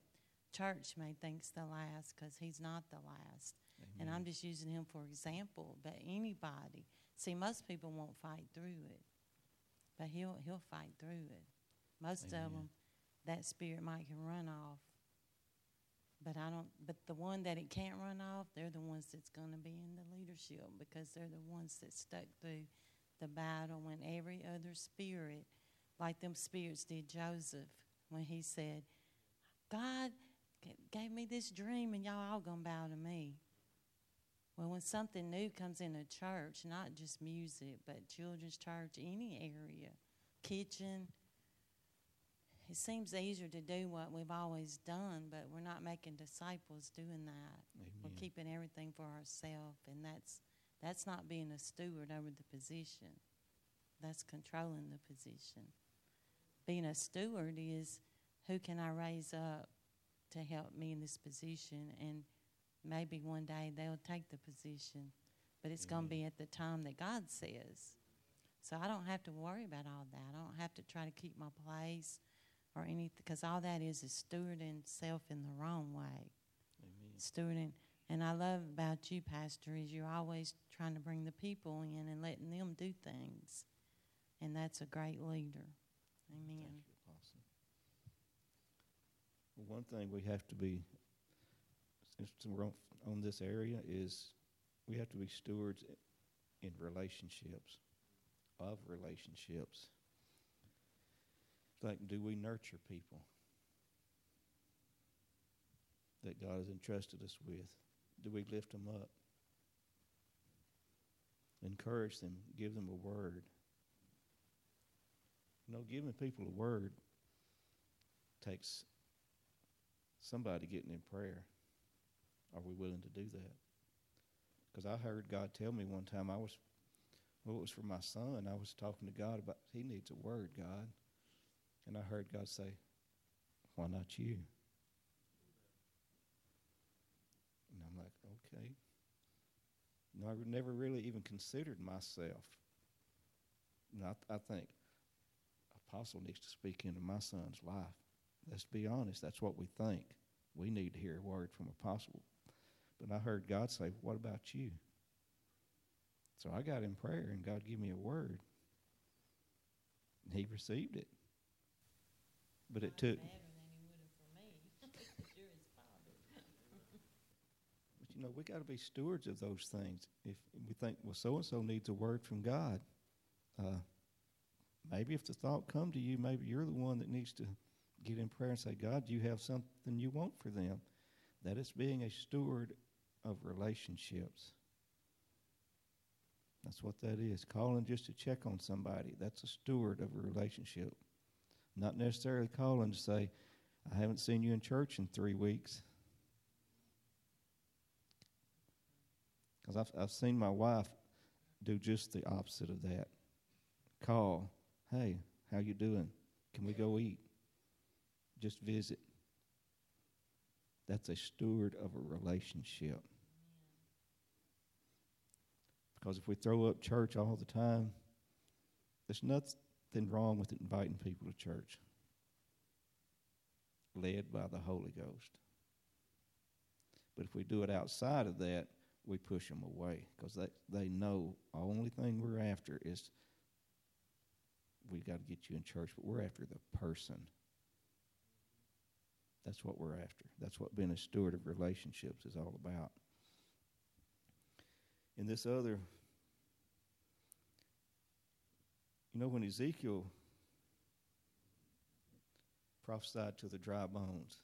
church may think's the last, because he's not the last. Amen. And I'm just using him for example. But anybody, see, most people won't fight through it, but he'll he'll fight through it. Most Amen. of them, that spirit might can run off, but I don't. But the one that it can't run off, they're the ones that's going to be in the leadership because they're the ones that stuck through the battle when every other spirit, like them spirits did Joseph when he said, "God gave me this dream, and y'all all gonna bow to me." Well, when something new comes in a church, not just music, but children's church, any area, kitchen, it seems easier to do what we've always done, but we're not making disciples doing that. Amen. We're keeping everything for ourselves, and that's that's not being a steward over the position. That's controlling the position. Being a steward is who can I raise up to help me in this position, and maybe one day they'll take the position, but it's going to be at the time that God says. So I don't have to worry about all that. I don't have to try to keep my place or anything, because all that is is stewarding self in the wrong way. Amen. Stewarding. And I love about you, Pastor, is you're always trying to bring the people in and letting them do things. And that's a great leader. Amen. Awesome. Well, one thing we have to be, since we're on, on this area, is we have to be stewards in relationships, of relationships like, do we nurture people? that God has entrusted us with? Do we lift them up? Encourage them, give them a word. You know, giving people a word takes somebody getting in prayer. Are we willing to do that? Because I heard God tell me one time I was, well, it was for my son. I was talking to God about he needs a word, God, and I heard God say, "Why not you?" And I'm like, okay. No, I never really even considered myself. And I, I think apostle needs to speak into my son's life. Let's be honest. That's what we think. We need to hear a word from apostle. But I heard God say, What about you? So I got in prayer and God gave me a word. And he received it. But it took. but you know, we got to be stewards of those things. If we think, well, so and so needs a word from God, uh, maybe if the thought come to you, maybe you're the one that needs to get in prayer and say, God, do you have something you want for them? That is being a steward of relationships. That's what that is. Calling just to check on somebody. That's a steward of a relationship. Not necessarily calling to say, I haven't seen you in church in three weeks. Because I've, I've seen my wife do just the opposite of that. Call, hey, how you doing? Can we go eat? Just visit. That's a steward of a relationship. Because if we throw up church all the time, there's nothing wrong with inviting people to church, led by the Holy Ghost. But if we do it outside of that, we push them away because they, they know the only thing we're after is we got to get you in church, but we're after the person. That's what we're after. That's what being a steward of relationships is all about in this other, you know, when Ezekiel prophesied to the dry bones,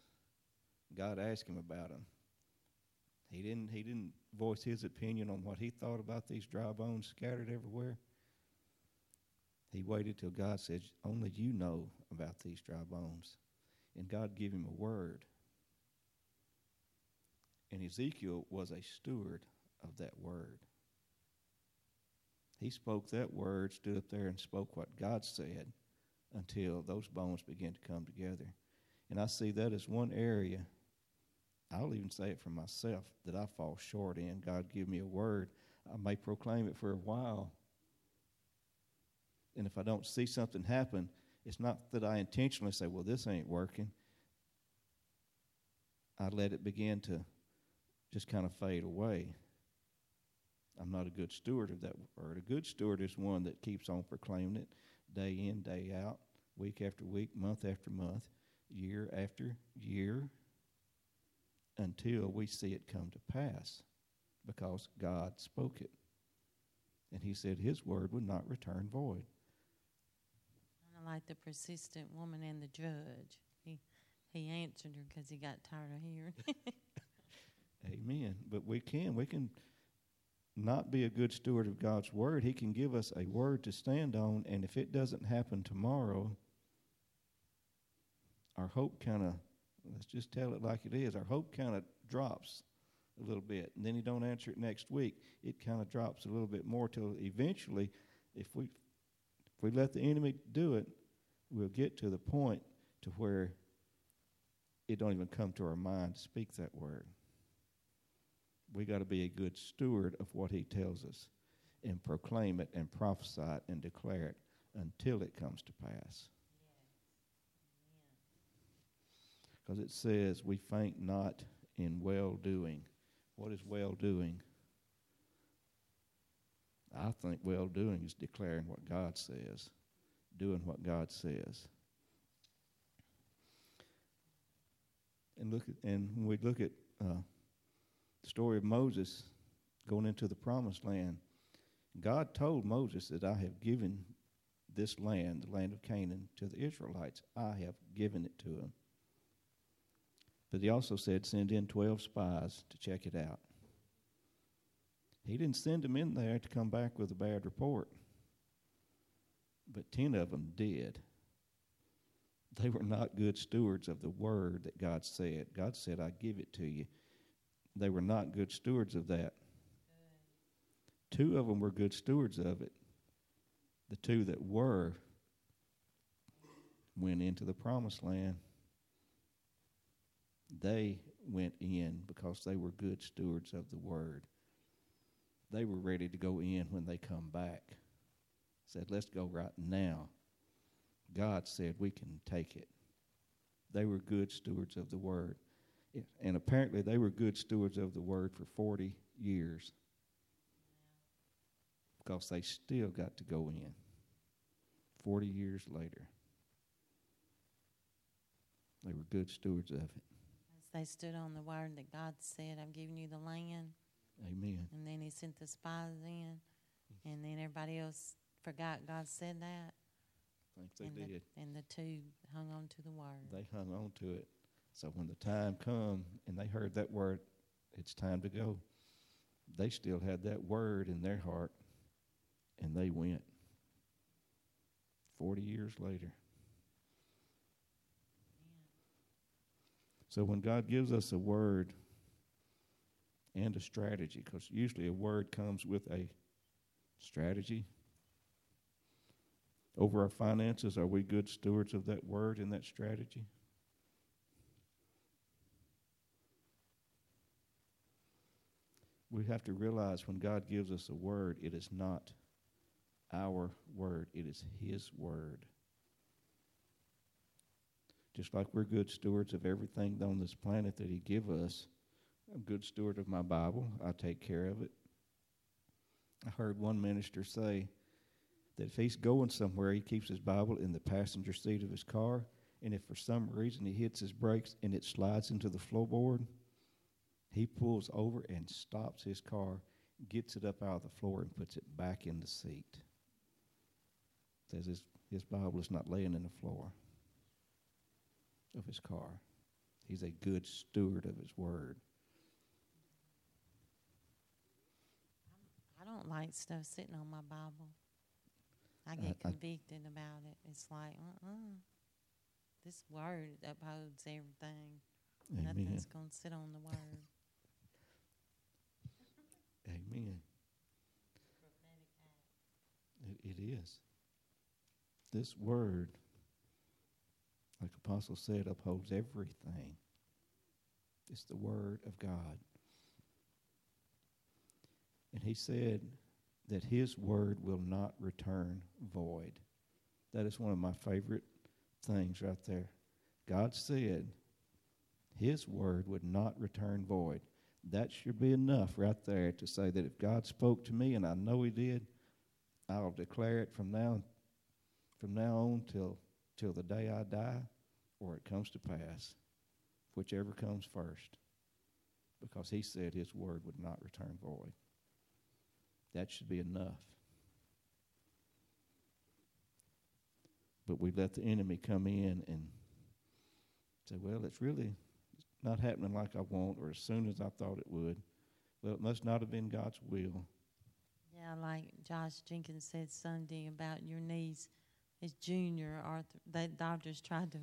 God asked him about them. He didn't, he didn't voice his opinion on what he thought about these dry bones scattered everywhere. He waited till God said, Only you know about these dry bones. And God gave him a word. And Ezekiel was a steward of that word. He spoke that word, stood up there and spoke what God said until those bones began to come together. And I see that as one area, I'll even say it for myself, that I fall short in. God give me a word. I may proclaim it for a while. And if I don't see something happen, it's not that I intentionally say, well, this ain't working. I let it begin to just kind of fade away. I'm not a good steward of that word. A good steward is one that keeps on proclaiming it day in, day out, week after week, month after month, year after year, until we see it come to pass because God spoke it. And He said His word would not return void. Kind of like the persistent woman and the judge. He, he answered her because he got tired of hearing. Amen. But we can. We can not be a good steward of God's word. He can give us a word to stand on, and if it doesn't happen tomorrow, our hope kind of, let's just tell it like it is, our hope kind of drops a little bit. And then you don't answer it next week, it kind of drops a little bit more till eventually, if we, if we let the enemy do it, we'll get to the point to where it don't even come to our mind to speak that word we got to be a good steward of what he tells us and proclaim it and prophesy it and declare it until it comes to pass. Because it says, we faint not in well doing. What is well doing? I think well doing is declaring what God says, doing what God says. And look at, and when we look at uh, the story of Moses going into the promised land. God told Moses that I have given this land, the land of Canaan, to the Israelites. I have given it to them. But he also said, send in 12 spies to check it out. He didn't send them in there to come back with a bad report, but 10 of them did. They were not good stewards of the word that God said. God said, I give it to you. They were not good stewards of that. Two of them were good stewards of it. The two that were went into the promised land. They went in because they were good stewards of the word. They were ready to go in when they come back. Said, let's go right now. God said we can take it. They were good stewards of the word. And apparently they were good stewards of the word for 40 years because they still got to go in 40 years later. They were good stewards of it. As they stood on the word that God said, I'm giving you the land. Amen. And then he sent the spies in, and then everybody else forgot God said that. I think they and did. The, and the two hung on to the word. They hung on to it. So when the time come and they heard that word, it's time to go. They still had that word in their heart, and they went. Forty years later. So when God gives us a word and a strategy, because usually a word comes with a strategy. Over our finances, are we good stewards of that word and that strategy? We have to realize when God gives us a word, it is not our word, it is His word. Just like we're good stewards of everything on this planet that He give us, I'm a good steward of my Bible. I take care of it. I heard one minister say that if he's going somewhere, he keeps his Bible in the passenger seat of his car, and if for some reason he hits his brakes and it slides into the floorboard, he pulls over and stops his car, gets it up out of the floor, and puts it back in the seat. Says his, his Bible is not laying in the floor of his car. He's a good steward of his word. I don't like stuff sitting on my Bible. I get I, convicted I, about it. It's like, uh uh-uh. uh This word upholds everything. Amen. Nothing's going to sit on the word. Amen. It, it is. This word like the Apostle said, upholds everything. It's the Word of God. And he said that his word will not return void. That is one of my favorite things right there. God said his word would not return void. That should be enough right there to say that if God spoke to me and I know he did, I'll declare it from now from now on till till the day I die or it comes to pass, whichever comes first, because he said his word would not return void. That should be enough. But we let the enemy come in and say, well, it's really not happening like I want or as soon as I thought it would. Well, it must not have been God's will. Yeah, like Josh Jenkins said Sunday about your knees his junior arthur the doctors tried to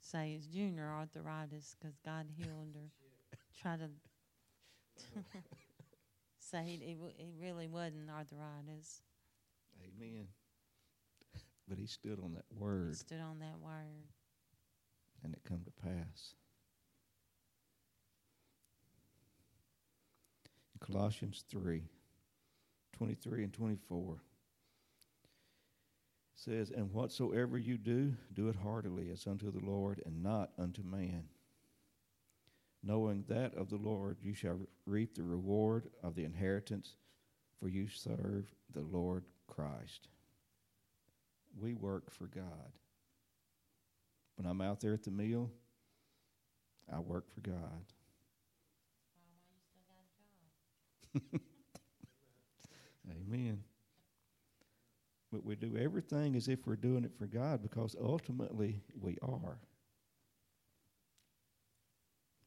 say it's junior arthritis because God healed her. Try to say it, it really wasn't arthritis. Amen. But he stood on that word. He stood on that word. And it come to pass. Colossians 3 23 and 24 says, And whatsoever you do, do it heartily as unto the Lord and not unto man, knowing that of the Lord you shall reap the reward of the inheritance, for you serve the Lord Christ. We work for God. When I'm out there at the meal, I work for God. Amen. But we do everything as if we're doing it for God because ultimately we are.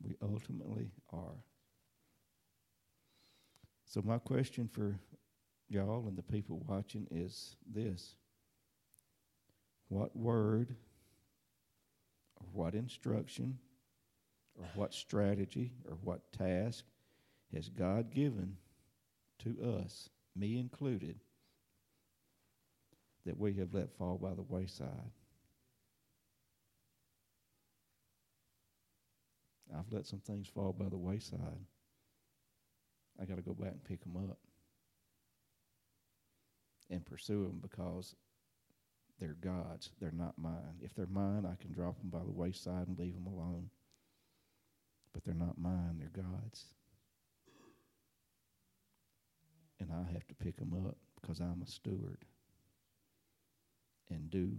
We ultimately are. So, my question for y'all and the people watching is this What word, or what instruction, or what strategy, or what task has God given to us, me included, that we have let fall by the wayside? I've let some things fall by the wayside. I got to go back and pick them up and pursue them because they're God's. They're not mine. If they're mine, I can drop them by the wayside and leave them alone. But they're not mine, they're God's. And I have to pick them up because I'm a steward and do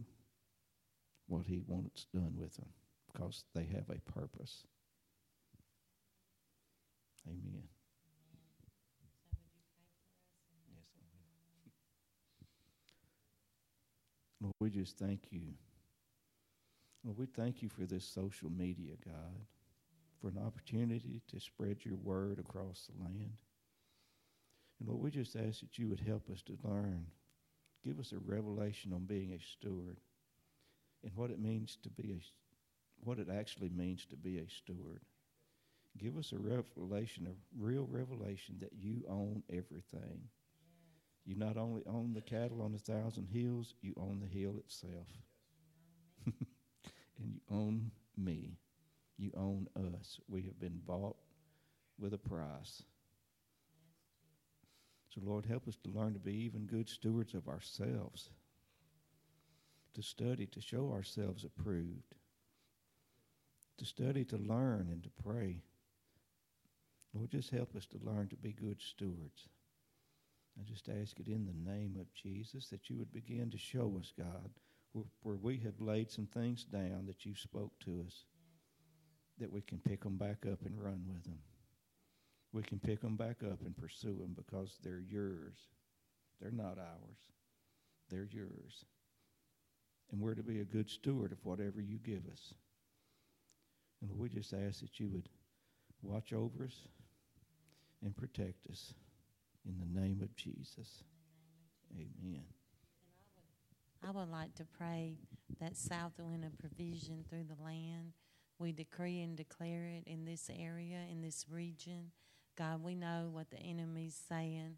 what He wants done with them because they have a purpose. Amen. Yes, Lord, we just thank you. Lord, we thank you for this social media, God, for an opportunity to spread your word across the land. And Lord, we just ask that you would help us to learn. Give us a revelation on being a steward and what it means to be a what it actually means to be a steward. Give us a revelation, a real revelation that you own everything. You not only own the cattle on a thousand hills, you own the hill itself. and you own me. You own us. We have been bought with a price. So, Lord, help us to learn to be even good stewards of ourselves, to study, to show ourselves approved, to study, to learn, and to pray Lord, just help us to learn to be good stewards. I just ask it in the name of Jesus that you would begin to show us, God, where, where we have laid some things down that you spoke to us, that we can pick them back up and run with them. We can pick them back up and pursue them because they're yours. They're not ours. They're yours. And we're to be a good steward of whatever you give us. And we just ask that you would watch over us and protect us. In the name of Jesus. Amen. I would like to pray that south wind of provision through the land. We decree and declare it in this area, in this region. God, we know what the enemy's saying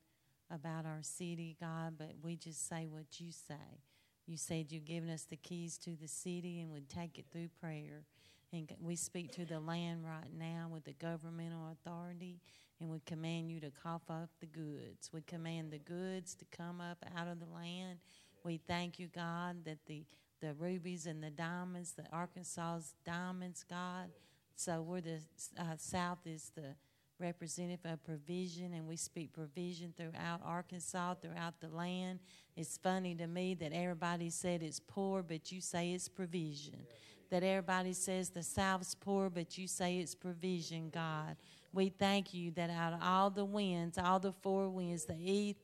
about our city, God, but we just say what you say. You said you've given us the keys to the city and would take it through prayer. And we speak to the land right now with the governmental authority and we command you to cough up the goods. We command the goods to come up out of the land. We thank you, God, that the, the rubies and the diamonds, the Arkansas's diamonds, God. So we're the uh, South is the representative of provision, and we speak provision throughout Arkansas, throughout the land. It's funny to me that everybody said it's poor, but you say it's provision. That everybody says the South's poor, but you say it's provision, God. We thank you that out of all the winds, all the four winds, the east,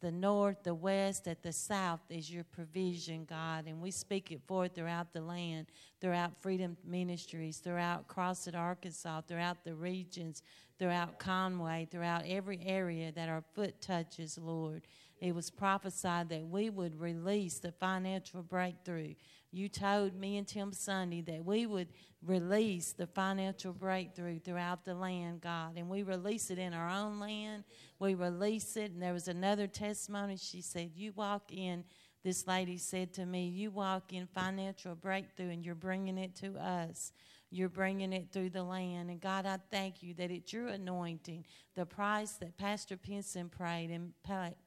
the north, the west, at the south is your provision, God. And we speak it forth throughout the land, throughout Freedom Ministries, throughout Crossett, Arkansas, throughout the regions, throughout Conway, throughout every area that our foot touches, Lord. It was prophesied that we would release the financial breakthrough. You told me and Tim Sunday that we would release the financial breakthrough throughout the land, God. And we release it in our own land. We release it. And there was another testimony. She said, You walk in, this lady said to me, You walk in financial breakthrough and you're bringing it to us. You're bringing it through the land. And God, I thank you that it's your anointing, the price that Pastor Pinson prayed and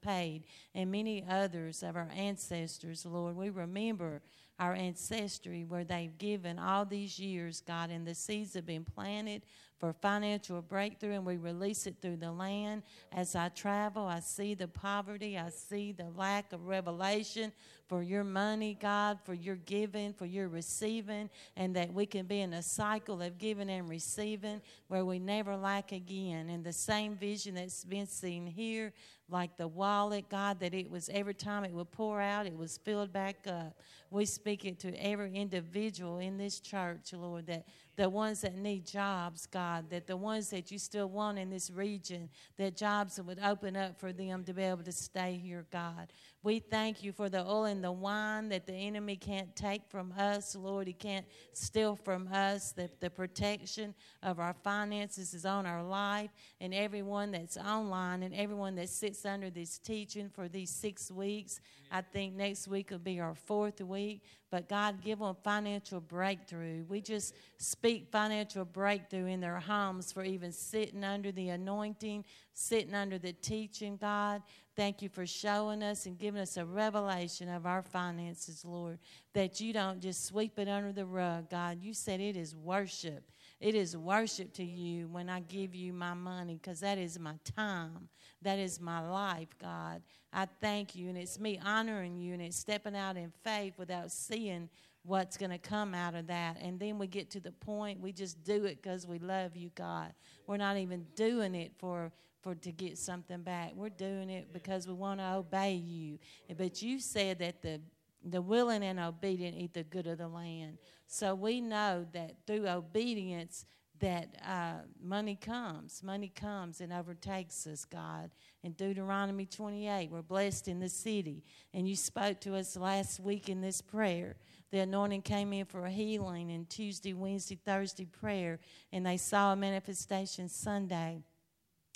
paid, and many others of our ancestors, Lord. We remember our ancestry where they've given all these years, God, and the seeds have been planted for financial breakthrough, and we release it through the land. As I travel, I see the poverty, I see the lack of revelation for your money, God, for your giving, for your receiving, and that we can be in a cycle of giving and receiving where we never lack again. And the same vision that's been seen here, like the wallet, God, that it was every time it would pour out, it was filled back up. We speak it to every individual in this church, Lord, that the ones that need jobs, God, that the ones that you still want in this region, that jobs would open up for them to be able to stay here, God. We thank you for the oil and the wine that the enemy can't take from us, Lord. He can't steal from us. That the protection of our finances is on our life, and everyone that's online and everyone that sits under this teaching for these six weeks. I think next week will be our fourth week. But God, give them financial breakthrough. We just speak financial breakthrough in their homes for even sitting under the anointing, sitting under the teaching, God. Thank you for showing us and giving us a revelation of our finances, Lord, that you don't just sweep it under the rug, God. You said it is worship. It is worship to you when I give you my money because that is my time. That is my life, God. I thank you. And it's me honoring you and it's stepping out in faith without seeing what's going to come out of that. And then we get to the point we just do it because we love you, God. We're not even doing it for for to get something back. We're doing it because we want to obey you. But you said that the the willing and obedient eat the good of the land. So we know that through obedience that uh, money comes. Money comes and overtakes us, God. In Deuteronomy 28, we're blessed in the city. And you spoke to us last week in this prayer. The anointing came in for a healing in Tuesday, Wednesday, Thursday prayer, and they saw a manifestation Sunday.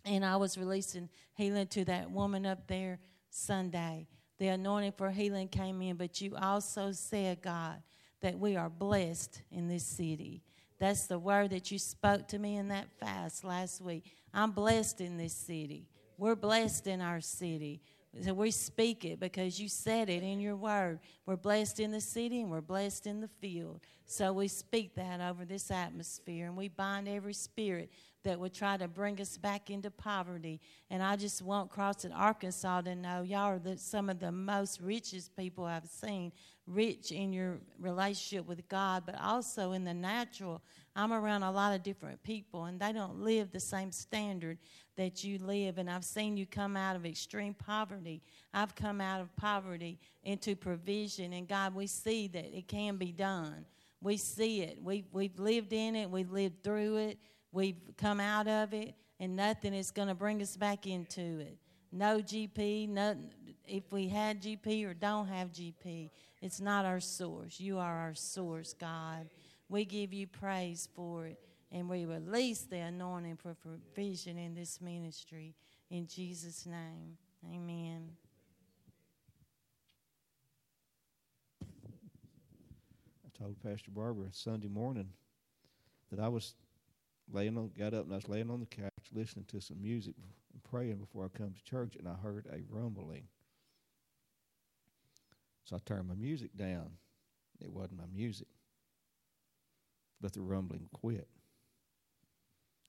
And I was releasing healing to that woman up there Sunday. The anointing for healing came in, but you also said, God, that we are blessed in this city. That's the word that you spoke to me in that fast last week. I'm blessed in this city. We're blessed in our city. So we speak it because you said it in your word. We're blessed in the city and we're blessed in the field. So we speak that over this atmosphere and we bind every spirit that would try to bring us back into poverty. And I just want Crossett Arkansas to know y'all are the, some of the most richest people I've seen, rich in your relationship with God, but also in the natural. I'm around a lot of different people, and they don't live the same standard that you live. And I've seen you come out of extreme poverty. I've come out of poverty into provision. And God, we see that it can be done. We see it. We, we've lived in it, we've lived through it. We've come out of it, and nothing is going to bring us back into it. No GP, no, if we had GP or don't have GP, it's not our source. You are our source, God. We give you praise for it, and we release the anointing for provision in this ministry. In Jesus' name, amen. I told Pastor Barbara Sunday morning that I was laying on, got up and I was laying on the couch listening to some music and praying before I come to church, and I heard a rumbling. So I turned my music down. It wasn't my music, but the rumbling quit.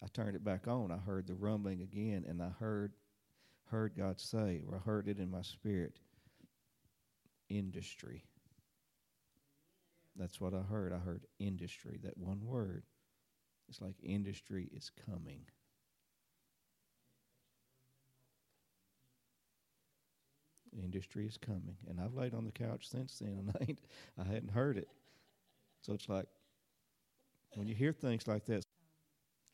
I turned it back on. I heard the rumbling again, and I heard heard God say, or I heard it in my spirit, industry. That's what I heard. I heard industry, that one word. It's like industry is coming. Industry is coming, and I've laid on the couch since then, and I ain't, I hadn't heard it. So it's like when you hear things like that,